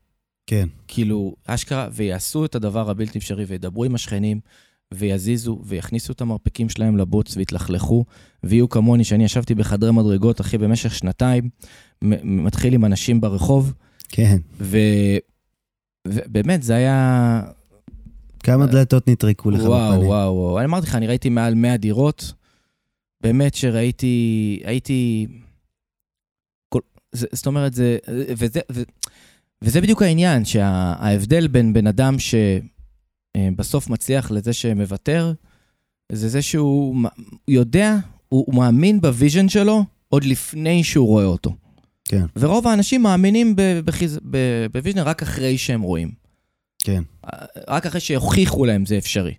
כן. כאילו, אשכרה, ויעשו את הדבר הבלתי אפשרי, וידברו עם השכנים, ויזיזו, ויכניסו את המרפקים שלהם לבוץ, ויתלכלכו, ויהיו כמוני, שאני ישבתי בחדרי מדרגות, אחי, במשך שנתיים, מתחיל עם אנשים ברחוב, כן. ו... ובאמת, זה היה... כמה דלתות נטרקו לך וואו, בפנים. וואו, וואו. אני אמרתי לך, אני ראיתי מעל 100 דירות. באמת שראיתי, הייתי... כל... זה, זאת אומרת, זה... וזה, ו... וזה בדיוק העניין, שההבדל בין בן אדם שבסוף מצליח לזה שמוותר, זה זה שהוא יודע, הוא, הוא מאמין ב vision שלו עוד לפני שהוא רואה אותו. כן. ורוב האנשים מאמינים בוויז'ן רק אחרי שהם רואים. כן. רק אחרי שהוכיחו להם זה אפשרי.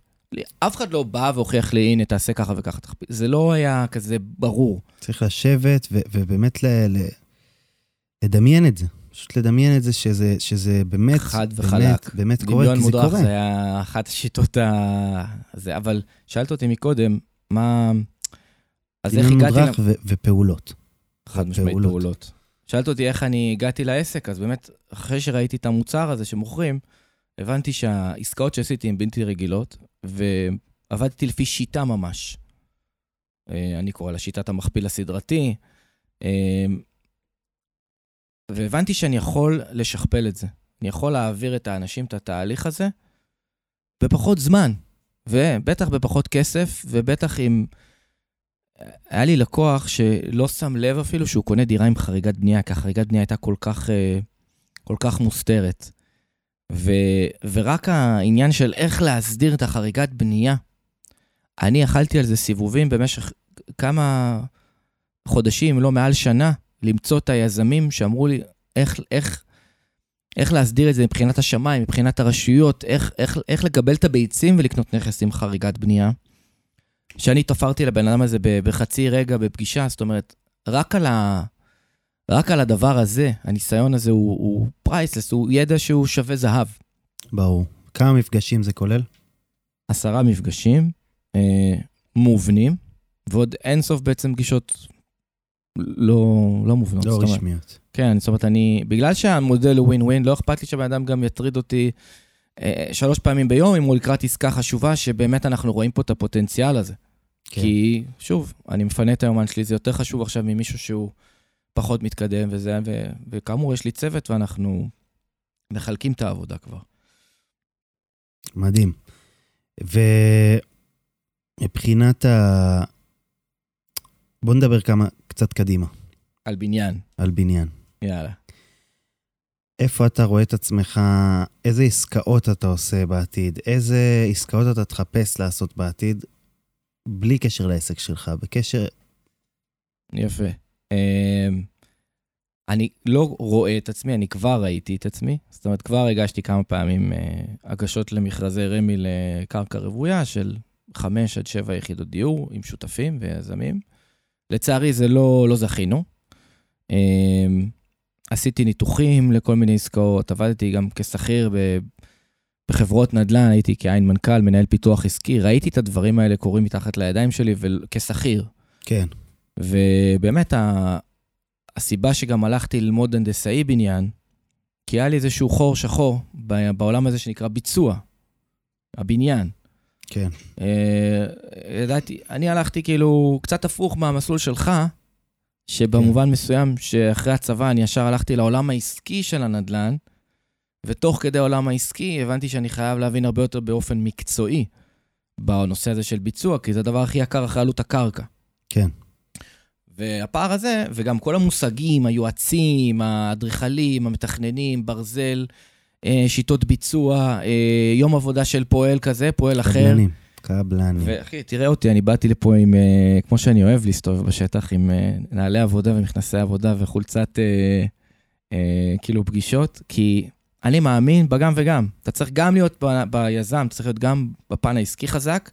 אף אחד לא בא והוכיח לי, "הנה, תעשה ככה וככה. תכפיל." זה לא היה כזה ברור. צריך לשבת ובאמת ל- ל- לדמיין את זה. פשוט לדמיין את זה שזה, שזה באמת, חד באמת, וחלק. באמת קורה, דמיון כי זה מודרך קורה. זה היה אחת השיטות ה... זה, אבל שאלת אותי מקודם, מה... אז איך דמיון הגעתי... מודרך ו- ופעולות. חד משמעית פעולות. פעולות. שאלת אותי איך אני הגעתי לעסק, אז באמת, אחרי שראיתי את המוצר הזה שמוכרים, הבנתי שהעסקאות שעשיתי הן בלתי רגילות, ועבדתי לפי שיטה ממש. אה, אני קורא לה שיטת המכפיל הסדרתי, אה, והבנתי שאני יכול לשכפל את זה. אני יכול להעביר את האנשים את התהליך הזה בפחות זמן, ובטח בפחות כסף, ובטח עם... היה לי לקוח שלא שם לב אפילו שהוא קונה דירה עם חריגת בנייה, כי החריגת בנייה הייתה כל כך, אה, כל כך מוסתרת. ו, ורק העניין של איך להסדיר את החריגת בנייה, אני אכלתי על זה סיבובים במשך כמה חודשים, לא מעל שנה, למצוא את היזמים שאמרו לי איך, איך, איך להסדיר את זה מבחינת השמיים, מבחינת הרשויות, איך, איך, איך לקבל את הביצים ולקנות נכס עם חריגת בנייה. שאני תפרתי לבן אדם הזה בחצי רגע בפגישה, זאת אומרת, רק על, ה... רק על הדבר הזה, הניסיון הזה הוא, הוא פרייסלס, הוא ידע שהוא שווה זהב. ברור. כמה מפגשים זה כולל? עשרה מפגשים אה, מובנים, ועוד אינסוף בעצם פגישות לא, לא מובנות. לא זאת אומרת, רשמיות. כן, זאת אומרת, אני, בגלל שהמודל הוא ווין ווין, לא אכפת לי שהבן אדם גם יטריד אותי אה, שלוש פעמים ביום, אם הוא לקראת עסקה חשובה, שבאמת אנחנו רואים פה את הפוטנציאל הזה. כן. כי, שוב, אני מפנה את היומן שלי, זה יותר חשוב עכשיו ממישהו שהוא פחות מתקדם וזה, ו, וכאמור, יש לי צוות ואנחנו מחלקים את העבודה כבר. מדהים. ומבחינת ה... בוא נדבר כמה, קצת קדימה, על בניין, על בניין. יאללה. איפה אתה רואה את עצמך, איזה עסקאות אתה עושה בעתיד, איזה עסקאות אתה תחפש לעשות בעתיד, בלי קשר לעסק שלך, בקשר... יפה. אמ, אני לא רואה את עצמי, אני כבר ראיתי את עצמי. זאת אומרת, כבר הגשתי כמה פעמים אה, הגשות למכרזי רמ"י לקרקע רוויה של חמש עד שבע יחידות דיור עם שותפים ויזמים. לצערי, זה לא, לא זכינו. אמ, עשיתי ניתוחים לכל מיני עסקאות, עבדתי גם כשכיר ב- בחברות נדל"ן, הייתי כעין מנכ"ל, מנהל פיתוח עסקי, ראיתי את הדברים האלה קורים מתחת לידיים שלי וכשכיר. כן, ובאמת, ה... הסיבה שגם הלכתי ללמוד הנדסאי בניין, כי היה לי איזשהו חור שחור בעולם הזה שנקרא ביצוע, הבניין. כן. אה, ידעתי, אני הלכתי כאילו קצת הפוך מהמסלול שלך, שבמובן מסוים שאחרי הצבא אני ישר הלכתי לעולם העסקי של הנדל"ן, ותוך כדי העולם העסקי הבנתי שאני חייב להבין הרבה יותר באופן מקצועי בנושא הזה של ביצוע, כי זה הדבר הכי יקר אחרי עלות הקרקע. כן. והפער הזה, וגם כל המושגים, היועצים, האדריכלים, המתכננים, ברזל, שיטות ביצוע, אה, יום עבודה של פועל כזה, פועל אחר. קבלנים. קבלנים. ואחי, תראה אותי, אני באתי לפה עם, אה, כמו שאני אוהב להסתובב בשטח, עם אה, נעלי עבודה ומכנסי עבודה וחולצת אה, אה, כאילו פגישות, כי אני מאמין בגם וגם. אתה צריך גם להיות ב, ביזם, אתה צריך להיות גם בפן העסקי חזק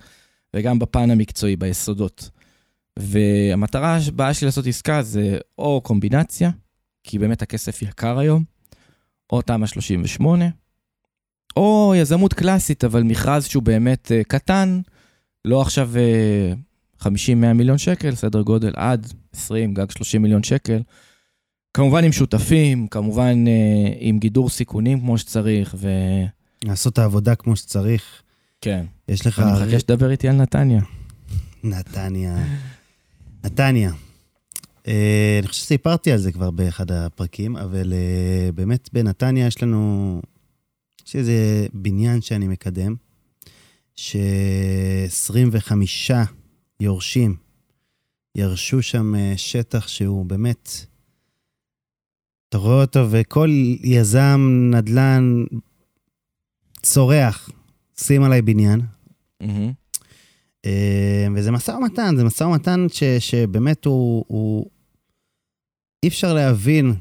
וגם בפן המקצועי, ביסודות. והמטרה הבאה שלי לעשות עסקה זה או קומבינציה, כי באמת הכסף יקר היום, או תמ"א 38, או יזמות קלאסית, אבל מכרז שהוא באמת uh, קטן, לא עכשיו uh, 50-100 מיליון שקל, סדר גודל עד 20, גג 30 מיליון שקל. כמובן עם שותפים, כמובן uh, עם גידור סיכונים כמו שצריך, ו... לעשות את העבודה כמו שצריך. כן. יש לך... אני מחכה שתדבר איתי על נתניה. נתניה. נתניה. אה, אני חושב שסיפרתי על זה כבר באחד הפרקים, אבל אה, באמת בנתניה יש לנו... יש איזה בניין שאני מקדם, ש-25 יורשים ירשו שם אה, שטח שהוא באמת... אתה רואה אותו, וכל יזם נדל"ן צורח, שים עליי בניין. אה, וזה משא ומתן, זה משא ומתן ש, שבאמת הוא, הוא... אי אפשר להבין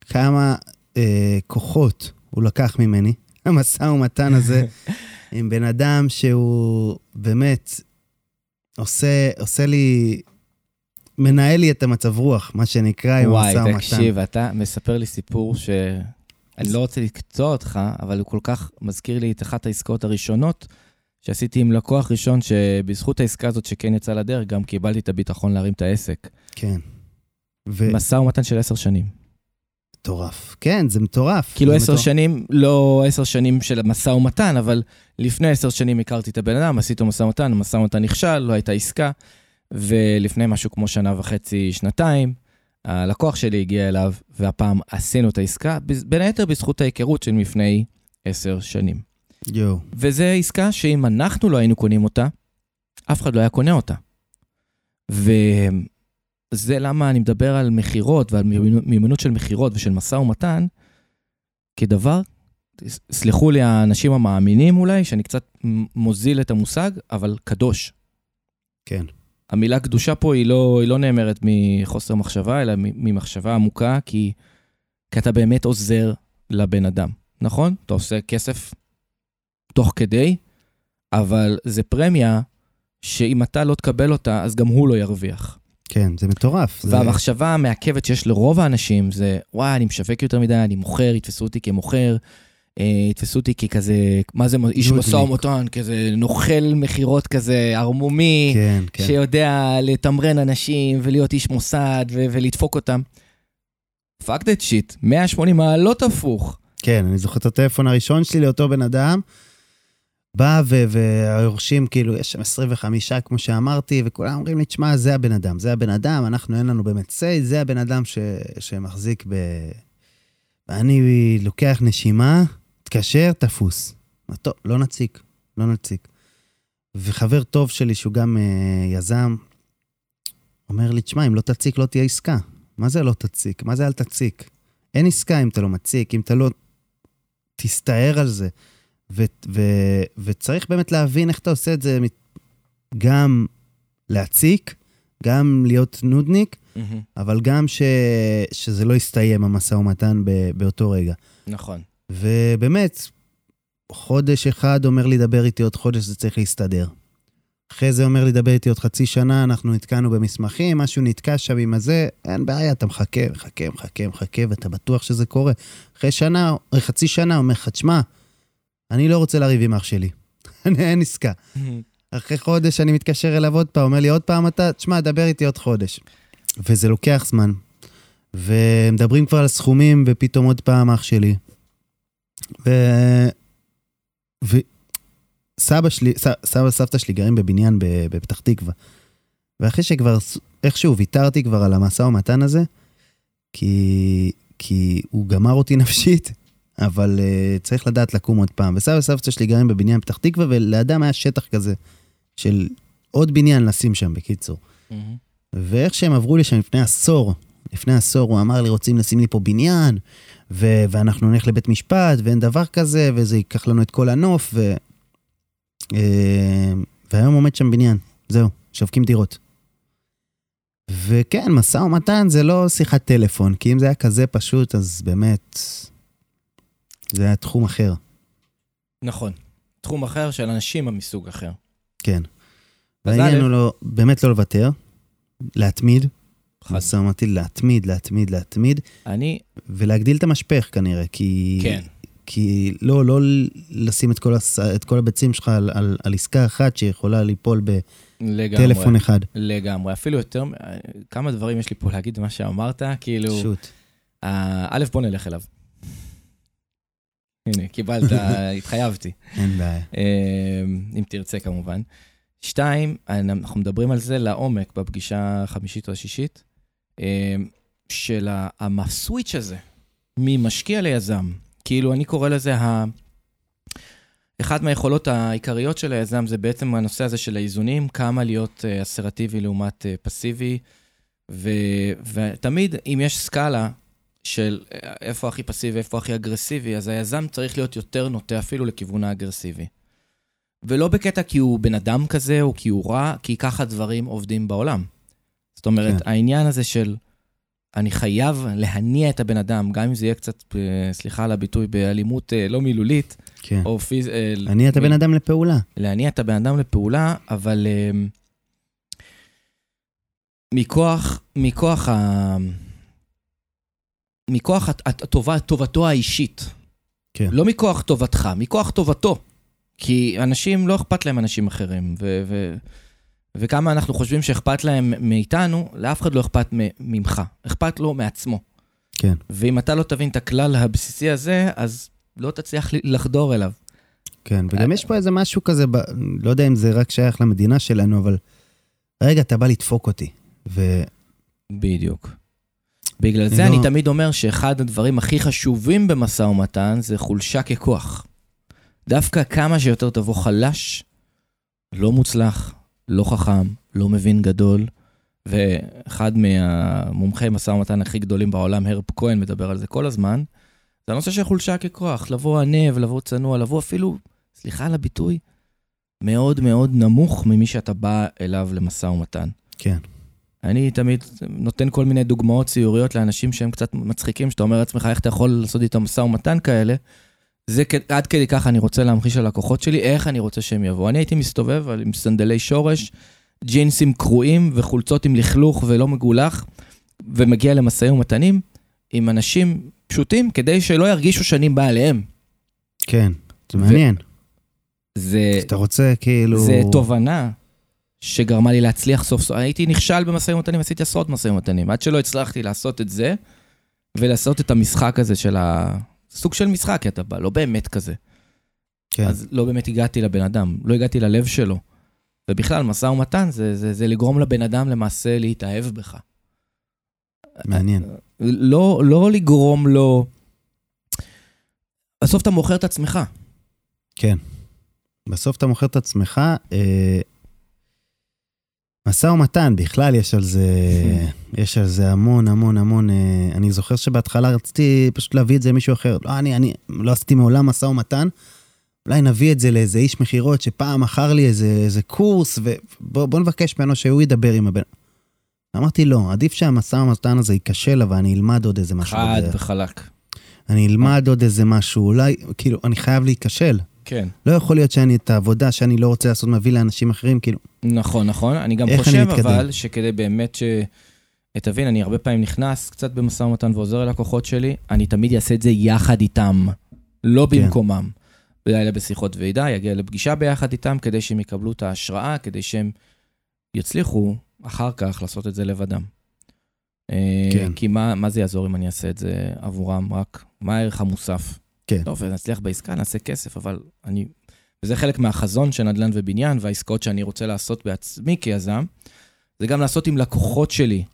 כמה אה, כוחות הוא לקח ממני, (laughs) המשא ומתן הזה, (laughs) עם בן אדם שהוא באמת עושה, עושה לי מנהל לי את המצב רוח, מה שנקרא, עם המשא וואי, ומתן. תקשיב, אתה מספר לי סיפור ש... אני לא רוצה לקטוע אותך, אבל הוא כל כך מזכיר לי את אחת העסקאות הראשונות שעשיתי עם לקוח ראשון, שבזכות העסקה הזאת שכן יצא לדרך, גם קיבלתי את הביטחון להרים את העסק. כן. ו- משא ומתן של עשר שנים. מטורף. כן, זה מטורף. כאילו עשר. שנים, לא עשר שנים של משא ומתן, אבל לפני עשר שנים הכרתי את הבן אדם, עשיתי משא ומתן, המשא ומתן נכשל, לא הייתה עסקה, ולפני משהו כמו שנה וחצי, שנתיים, הלקוח שלי הגיע אליו, והפעם עשינו את העסקה, בין היתר בזכות ההיכרות של לפני עשר שנים. יואו. וזו עסקה שאם אנחנו לא היינו קונים אותה, אף אחד לא היה קונה אותה. וזה למה אני מדבר על מכירות ועל מיומנות- של מכירות ושל משא ומתן, כדבר, סלחו לי האנשים המאמינים אולי, שאני קצת מוזיל את המושג, אבל קדוש. כן. המילה קדושה פה היא לא, היא לא נאמרת מחוסר מחשבה, אלא ממחשבה עמוקה, כי, כי אתה באמת עוזר לבן אדם, נכון? אתה עושה כסף תוך כדי, אבל זה פרמיה שאם אתה לא תקבל אותה, אז גם הוא לא ירוויח. כן, זה מטורף. זה- והמחשבה המעכבת שיש לרוב האנשים זה, וואי, אני משווק יותר מדי, אני מוכר, יתפסו אותי כמוכר, אה, יתפסו אותי ככזה, מה זה איש. משא ומתן, כזה נוכל מכירות כזה ערמומי. כן, כן. שיודע לתמרן אנשים ולהיות איש מוסד ו- ולדפוק אותם. fuck that shit, 180 מעלות הפוך. כן, אני זוכר את הטלפון הראשון שלי לאותו בן אדם. בא והיורשים, כאילו, יש שם 25, כמו שאמרתי, וכולם אומרים לי, תשמע, זה הבן אדם, זה הבן אדם, אנחנו, אין לנו באמת say, זה הבן אדם ש- שמחזיק ב... ואני לוקח נשימה, מתקשר, תפוס. טוב, לא נציק, לא נציק. וחבר טוב שלי, שהוא גם uh, יזם, אומר לי, תשמע, אם לא תציק, לא תהיה עסקה. מה זה לא תציק? מה זה אל תציק? אין עסקה אם אתה לא מציק, אם אתה לא תסתער על זה. ו- ו- וצריך באמת להבין איך אתה עושה את זה, גם להציק, גם להיות נודניק, אבל גם ש- שזה לא יסתיים, המשא ומתן ב- באותו רגע. נכון. ובאמת, חודש אחד אומר לי, דבר איתי עוד חודש, זה צריך להסתדר. אחרי זה אומר לי, דבר איתי עוד חצי שנה, אנחנו נתקענו במסמכים, משהו נתקע שם עם הזה, אין בעיה, אתה מחכה, מחכה, מחכה, מחכה, ואתה בטוח שזה קורה. אחרי שנה, אחרי חצי שנה, אומר לך, תשמע, אני לא רוצה לריב עם אח שלי. (laughs) אין עסקה. (laughs) אחרי חודש אני מתקשר אליו עוד פעם, אומר לי, עוד פעם אתה, תשמע, דבר איתי עוד חודש. וזה לוקח זמן. ומדברים כבר על סכומים, ופתאום עוד פעם אח שלי. ו... וסבא שלי, ס... סבא וסבתא שלי גרים בבניין בפתח תקווה. ואחרי שכבר איכשהו ויתרתי כבר על המשא ומתן הזה, כי, כי הוא גמר אותי (laughs) נפשית, אבל uh, צריך לדעת לקום עוד פעם. וסבא וסבתא שלי גרים בבניין פתח תקווה, ולידם היה שטח כזה של עוד בניין לשים שם, בקיצור. ואיך שהם עברו לי שם לפני עשור, לפני עשור הוא אמר לי, רוצים לשים לי פה בניין, ו- ואנחנו נלך לבית משפט, ואין דבר כזה, וזה ייקח לנו את כל הנוף, ו... אה, והיום עומד שם בניין, זהו, שווקים דירות. וכן, משא ומתן זה לא שיחת טלפון, כי אם זה היה כזה פשוט, אז באמת, זה היה תחום אחר, נכון. תחום אחר של אנשים מסוג אחר. כן. והעניין הוא לא, באמת לא לוותר, להתמיד. משא ומתן להתמיד, להתמיד, להתמיד, אני, ולהגדיל את המשפך כנראה, כי... כן. כי לא, לא לשים את כל, הס... את כל הביצים שלך על, על, על עסקה אחת שיכולה ליפול לגמרי. בטלפון אחד. לגמרי. אפילו יותר, כמה דברים יש לי פה להגיד מה שאמרת, כאילו... פשוט. אה, א', בוא נלך אליו. הנה, קיבלת, (laughs) התחייבתי. אין בעיה. אה, אם תרצה כמובן. שתיים, אנחנו מדברים על זה לעומק בפגישה החמישית או השישית, אה, של הסוויץ' הזה, ממשקיע ליזם. כאילו, אני קורא לזה ה... אחת מהיכולות העיקריות של היזם זה בעצם הנושא הזה של האיזונים, כמה להיות אה, אסרטיבי לעומת פסיבי. ו, ותמיד, אם יש סקאלה של אה, איפה הכי פסיבי ואיפה הכי אגרסיבי, אז היזם צריך להיות יותר נוטה אפילו לכיוון האגרסיבי. ולא בקטע כי הוא בן אדם כזה, או כי הוא רע, כי ככה דברים עובדים בעולם. זאת אומרת, כן. העניין הזה של אני חייב להניע את הבן אדם, גם אם זה יהיה קצת, אה, סליחה על הביטוי, באלימות אה, לא מילולית, כן. או פיז... אני את הבן אדם לפעולה. להניע את הבן אדם לפעולה, אבל... מכוח, מכוח ה... מכוח הט- הט- הטובה, טובתו האישית. כן. לא מכוח טובתך, מכוח טובתו. כי אנשים, לא אכפת להם אנשים אחרים, ו- ו- וכמה אנחנו חושבים שאכפת להם מאיתנו, לאף אחד לא אכפת ממך, אכפת לו מעצמו. כן. ואם אתה לא תבין את הכלל הבסיסי הזה, אז לא תצליח לחדור אליו. כן, וגם יש פה איזה משהו כזה, ב... לא יודע אם זה רק שייך למדינה שלנו, אבל רגע, אתה בא לדפוק אותי. ו... בדיוק. בגלל זה לא- אני תמיד אומר שאחד הדברים הכי חשובים במשא ומתן זה חולשה ככוח. דווקא כמה שיותר תבוא חלש, לא מוצלח, לא חכם, לא מבין גדול, ואחד מהמומחי משא ומתן הכי גדולים בעולם, הרב כהן, מדבר על זה כל הזמן, זה הנושא של חולשה ככוח, לבוא ענב, לבוא צנוע, לבוא אפילו, סליחה על הביטוי, מאוד מאוד נמוך ממי שאתה בא אליו למשא ומתן. כן. אני תמיד נותן כל מיני דוגמאות ציוריות לאנשים שהם קצת מצחיקים, שאתה אומר לעצמך, איך אתה יכול לעשות איתם משא ומתן כאלה. זה עד כדי כך אני רוצה להמחיש ללקוחות שלי, איך אני רוצה שהם יבואו. אני הייתי מסתובב עם סנדלי שורש, ג'ינסים קרועים וחולצות עם לכלוך ולא מגולח, ומגיע למשאים ומתנים עם אנשים פשוטים, כדי שלא ירגישו שאני בא עליהם. כן, זה מעניין. זה, אתה רוצה כאילו... זה תובנה שגרמה לי להצליח סוף סוף. הייתי נכשל במשאים ומתנים, עשיתי עשרות משאים ומתנים, עד שלא הצלחתי לעשות את זה, ולעשות את המשחק הזה של ה... סוג של משחק, כי אתה בא, לא באמת כזה. כן. אז לא באמת הגעתי לבן אדם, לא הגעתי ללב שלו. ובכלל, משא ומתן זה, זה, זה לגרום לבן אדם למעשה להתאהב בך. מעניין. לא, לא לגרום לו... בסוף אתה מוכר את עצמך. כן. בסוף אתה מוכר את עצמך. משא ומתן, בכלל יש על זה, (laughs) יש על זה המון המון המון, אה, אני זוכר שבהתחלה רציתי פשוט להביא את זה למישהו אחר. לא, אני, אני לא עשיתי מעולם משא ומתן, אולי נביא את זה לאיזה איש מכירות שפעם מכר לי איזה, איזה קורס, ובוא נבקש ממנו שהוא ידבר עם הבן. אמרתי לא, עדיף שהמשא ומתן הזה ייכשל, אבל אני אלמד עוד איזה משהו. חד. וחלק. אני אלמד עוד איזה משהו, אולי, כאילו, אני חייב להיכשל. כן. לא יכול להיות שאני, את העבודה שאני לא רוצה לעשות, מביא לאנשים אחרים, כאילו, נכון, נכון. אני גם אני חושב מתקדם? אבל שכדי באמת ש... תבין, אני הרבה פעמים נכנס קצת במשא ומתן ועוזר ללקוחות שלי, אני תמיד אעשה את זה יחד איתם, לא כן. במקומם. בלילה בשיחות ועידה, יגיע לפגישה ביחד איתם, כדי שהם יקבלו את ההשראה, כדי שהם יצליחו אחר כך לעשות את זה לבדם. אה, כן. כי מה, מה זה יעזור אם אני אעשה את זה עבורם? רק מה הערך המוסף? כן. טוב, נצליח בעסקה, נעשה כסף, אבל אני... וזה חלק מהחזון של נדל"ן ובניין והעסקאות שאני רוצה לעשות בעצמי כיזם, זה גם לעשות עם לקוחות שלי,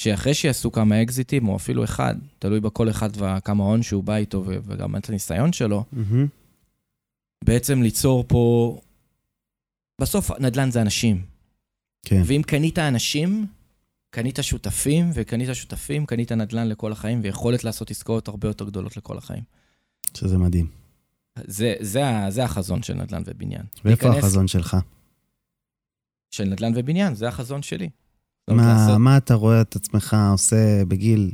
שאחרי שיעשו כמה אקזיטים, או אפילו אחד, תלוי בכל אחד וכמה הון שהוא בא איתו וגם את הניסיון שלו, מהמם. בעצם ליצור פה... בסוף נדל"ן זה אנשים. כן, ואם קנית אנשים, קנית שותפים, וקנית שותפים, קנית נדל"ן לכל החיים, ויכולת לעשות עסקאות הרבה יותר גדולות לכל החיים. שזה מדהים. זה, זה, זה החזון של נדל"ן ובניין. ואיפה להיכנס- החזון שלך? של נדל"ן ובניין, זה החזון שלי. מה, לעשות- מה אתה רואה את עצמך עושה בגיל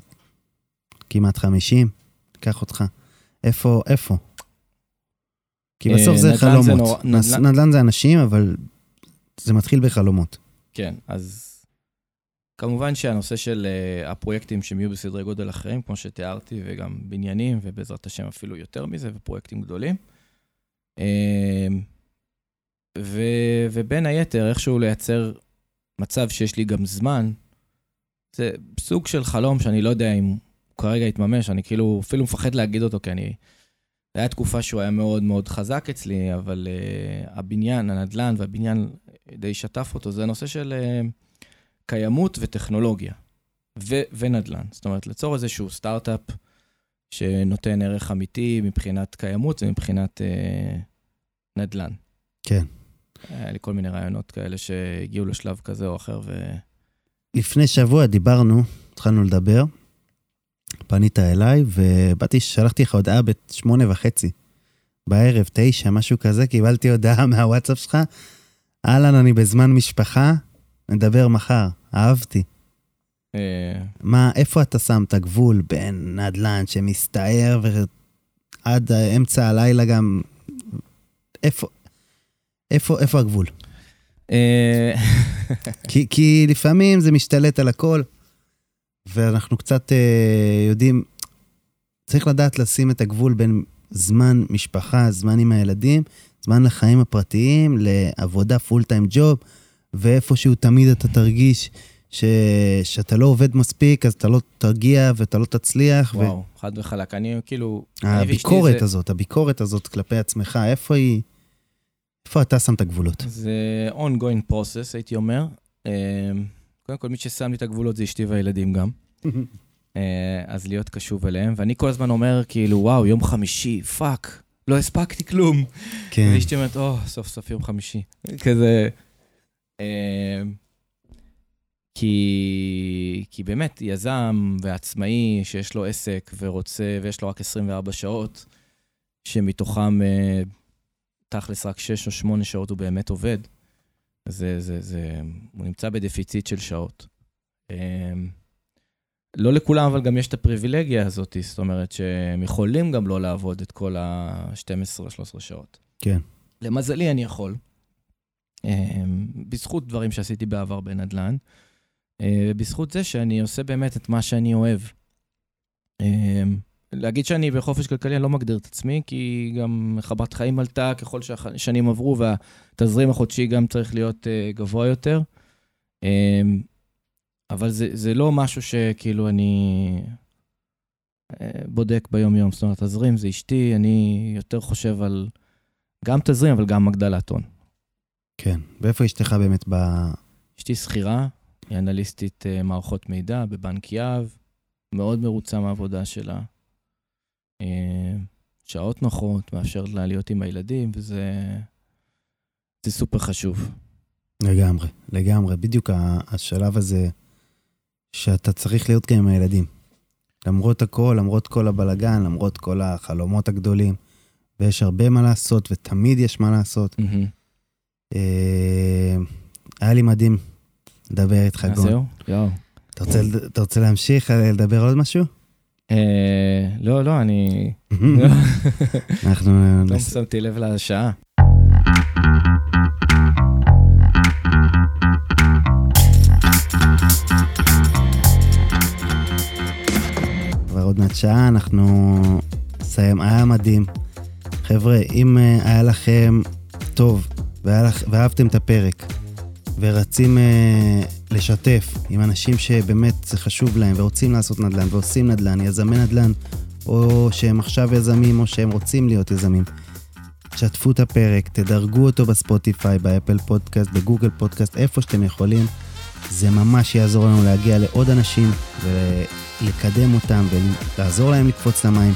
כמעט 50? קח אותך. איפה, איפה? כי אה, בסוף זה נדל"ן זה חלומות. נורא- נס- נדל"ן- נדל"ן זה אנשים, אבל זה מתחיל בחלומות. כן, אז כמובן שהנושא של uh, הפרויקטים שהם יהיו בסדרי גודל אחרים, כמו שתיארתי, וגם בניינים, ובעזרת השם אפילו יותר מזה, ופרויקטים גדולים. אה, ו, ובין היתר, איכשהו לייצר מצב שיש לי גם זמן, זה סוג של חלום שאני לא יודע אם הוא כרגע יתממש, אני כאילו אפילו מפחד להגיד אותו, כי אני... הייתה תקופה שהוא היה מאוד מאוד חזק אצלי, אבל uh, הבניין, הנדל"ן והבניין די שטף אותו, זה הנושא של uh, קיימות וטכנולוגיה ו- ונדל"ן. זאת אומרת, ליצור איזשהו סטארט-אפ שנותן ערך אמיתי מבחינת קיימות ומבחינת uh, נדל"ן. כן. היה לי כל מיני רעיונות כאלה שהגיעו לשלב כזה או אחר, ו... לפני שבוע דיברנו, התחלנו לדבר, פנית אליי, ובאתי, שלחתי לך הודעה בשמונה וחצי. בערב, תשע, משהו כזה, קיבלתי הודעה מהוואטסאפ שלך, אהלן, אני בזמן משפחה, נדבר מחר. אהבתי. אה, מה, איפה אתה שם את הגבול בין נדל"ן שמסתער ועד אמצע הלילה גם... איפה, איפה, איפה הגבול? אה, (laughs) כי, כי לפעמים זה משתלט על הכל, ואנחנו קצת אה, יודעים, צריך לדעת לשים את הגבול בין זמן משפחה, זמן עם הילדים, זמן לחיים הפרטיים, לעבודה פול טיים ג'וב, ואיפשהו תמיד אתה תרגיש ש... שאתה לא עובד מספיק, אז אתה לא תגיע ואתה לא תצליח. וואו, ו... חד וחלק. אני כאילו... הביקורת הזאת, זה... הביקורת הזאת כלפי עצמך, איפה היא... איפה אתה שם את הגבולות? זה ongoing process, הייתי אומר. אמ, קודם כל, מי ששם לי את הגבולות זה אשתי והילדים גם. (laughs) אה, אז להיות קשוב אליהם. ואני כל הזמן אומר, כאילו, וואו, יום חמישי, פאק, לא הספקתי כלום. כן. ואשתי אומרת, או, סוף סוף יום חמישי. כזה... אמ, כי, כי באמת, יזם ועצמאי שיש לו עסק ורוצה, ויש לו רק 24 שעות, שמתוכם אה, תכלס רק 6 או 8 שעות הוא באמת עובד, זה, זה, זה, הוא נמצא בדפיציט של שעות. אה, לא לכולם, אבל גם יש את הפריבילגיה הזאת, זאת אומרת שהם יכולים גם לא לעבוד את כל ה-12-13 שעות. כן. למזלי, אני יכול. אה, בזכות דברים שעשיתי בעבר בנדל"ן. אה, בזכות זה שאני עושה באמת את מה שאני אוהב. אה, להגיד שאני בחופש כלכלי, אני לא מגדיר את עצמי, כי גם חבת חיים עלתה ככל שהשנים עברו, והתזרים החודשי גם צריך להיות אה, גבוה יותר. אבל זה, זה לא משהו שכאילו אני בודק ביום-יום. זאת אומרת, תזרים זה אשתי, אני יותר חושב על גם תזרים, אבל גם הגדלת הון. כן, ואיפה אשתך באמת ב... אשתי שכירה, היא אנליסטית אה, מערכות מידע בבנק יהב, מאוד מרוצה מהעבודה שלה. אה, שעות נוחות, מאפשרת לה להיות עם הילדים, וזה זה סופר חשוב. לגמרי, לגמרי. בדיוק השלב הזה שאתה צריך להיות גם עם הילדים. למרות הכל, למרות כל הבלגן, למרות כל החלומות הגדולים, ויש הרבה מה לעשות, ותמיד יש מה לעשות. Mm-hmm. היה לי מדהים לדבר איתך, גון. זהו? יואו. אתה רוצה להמשיך אה, לדבר עוד משהו? אה, לא, לא, אני... אנחנו... לא שמתי לב לשעה. כבר עוד מעט שעה, אנחנו נסיים. היה מדהים. חבר'ה, אם אה, היה לכם טוב ואהבתם את הפרק, ורצים אה, לשתף עם אנשים שבאמת זה חשוב להם ורוצים לעשות נדל"ן ועושים נדל"ן, יזמי נדל"ן, או שהם עכשיו יזמים או שהם רוצים להיות יזמים. שתפו את הפרק, תדרגו אותו בספוטיפיי, באפל פודקאסט, בגוגל פודקאסט, איפה שאתם יכולים. זה ממש יעזור לנו להגיע לעוד אנשים ולקדם אותם ולעזור להם לקפוץ למים.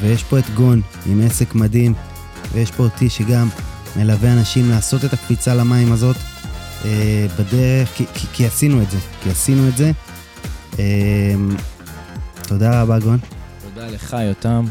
ויש פה את גון עם עסק מדהים, ויש פה אותי שגם מלווה אנשים לעשות את הקפיצה למים הזאת. אה, בדרך, כי, כי, כי עשינו את זה, כי עשינו את זה. אה, תודה רבה, גון. תודה לך, יותם.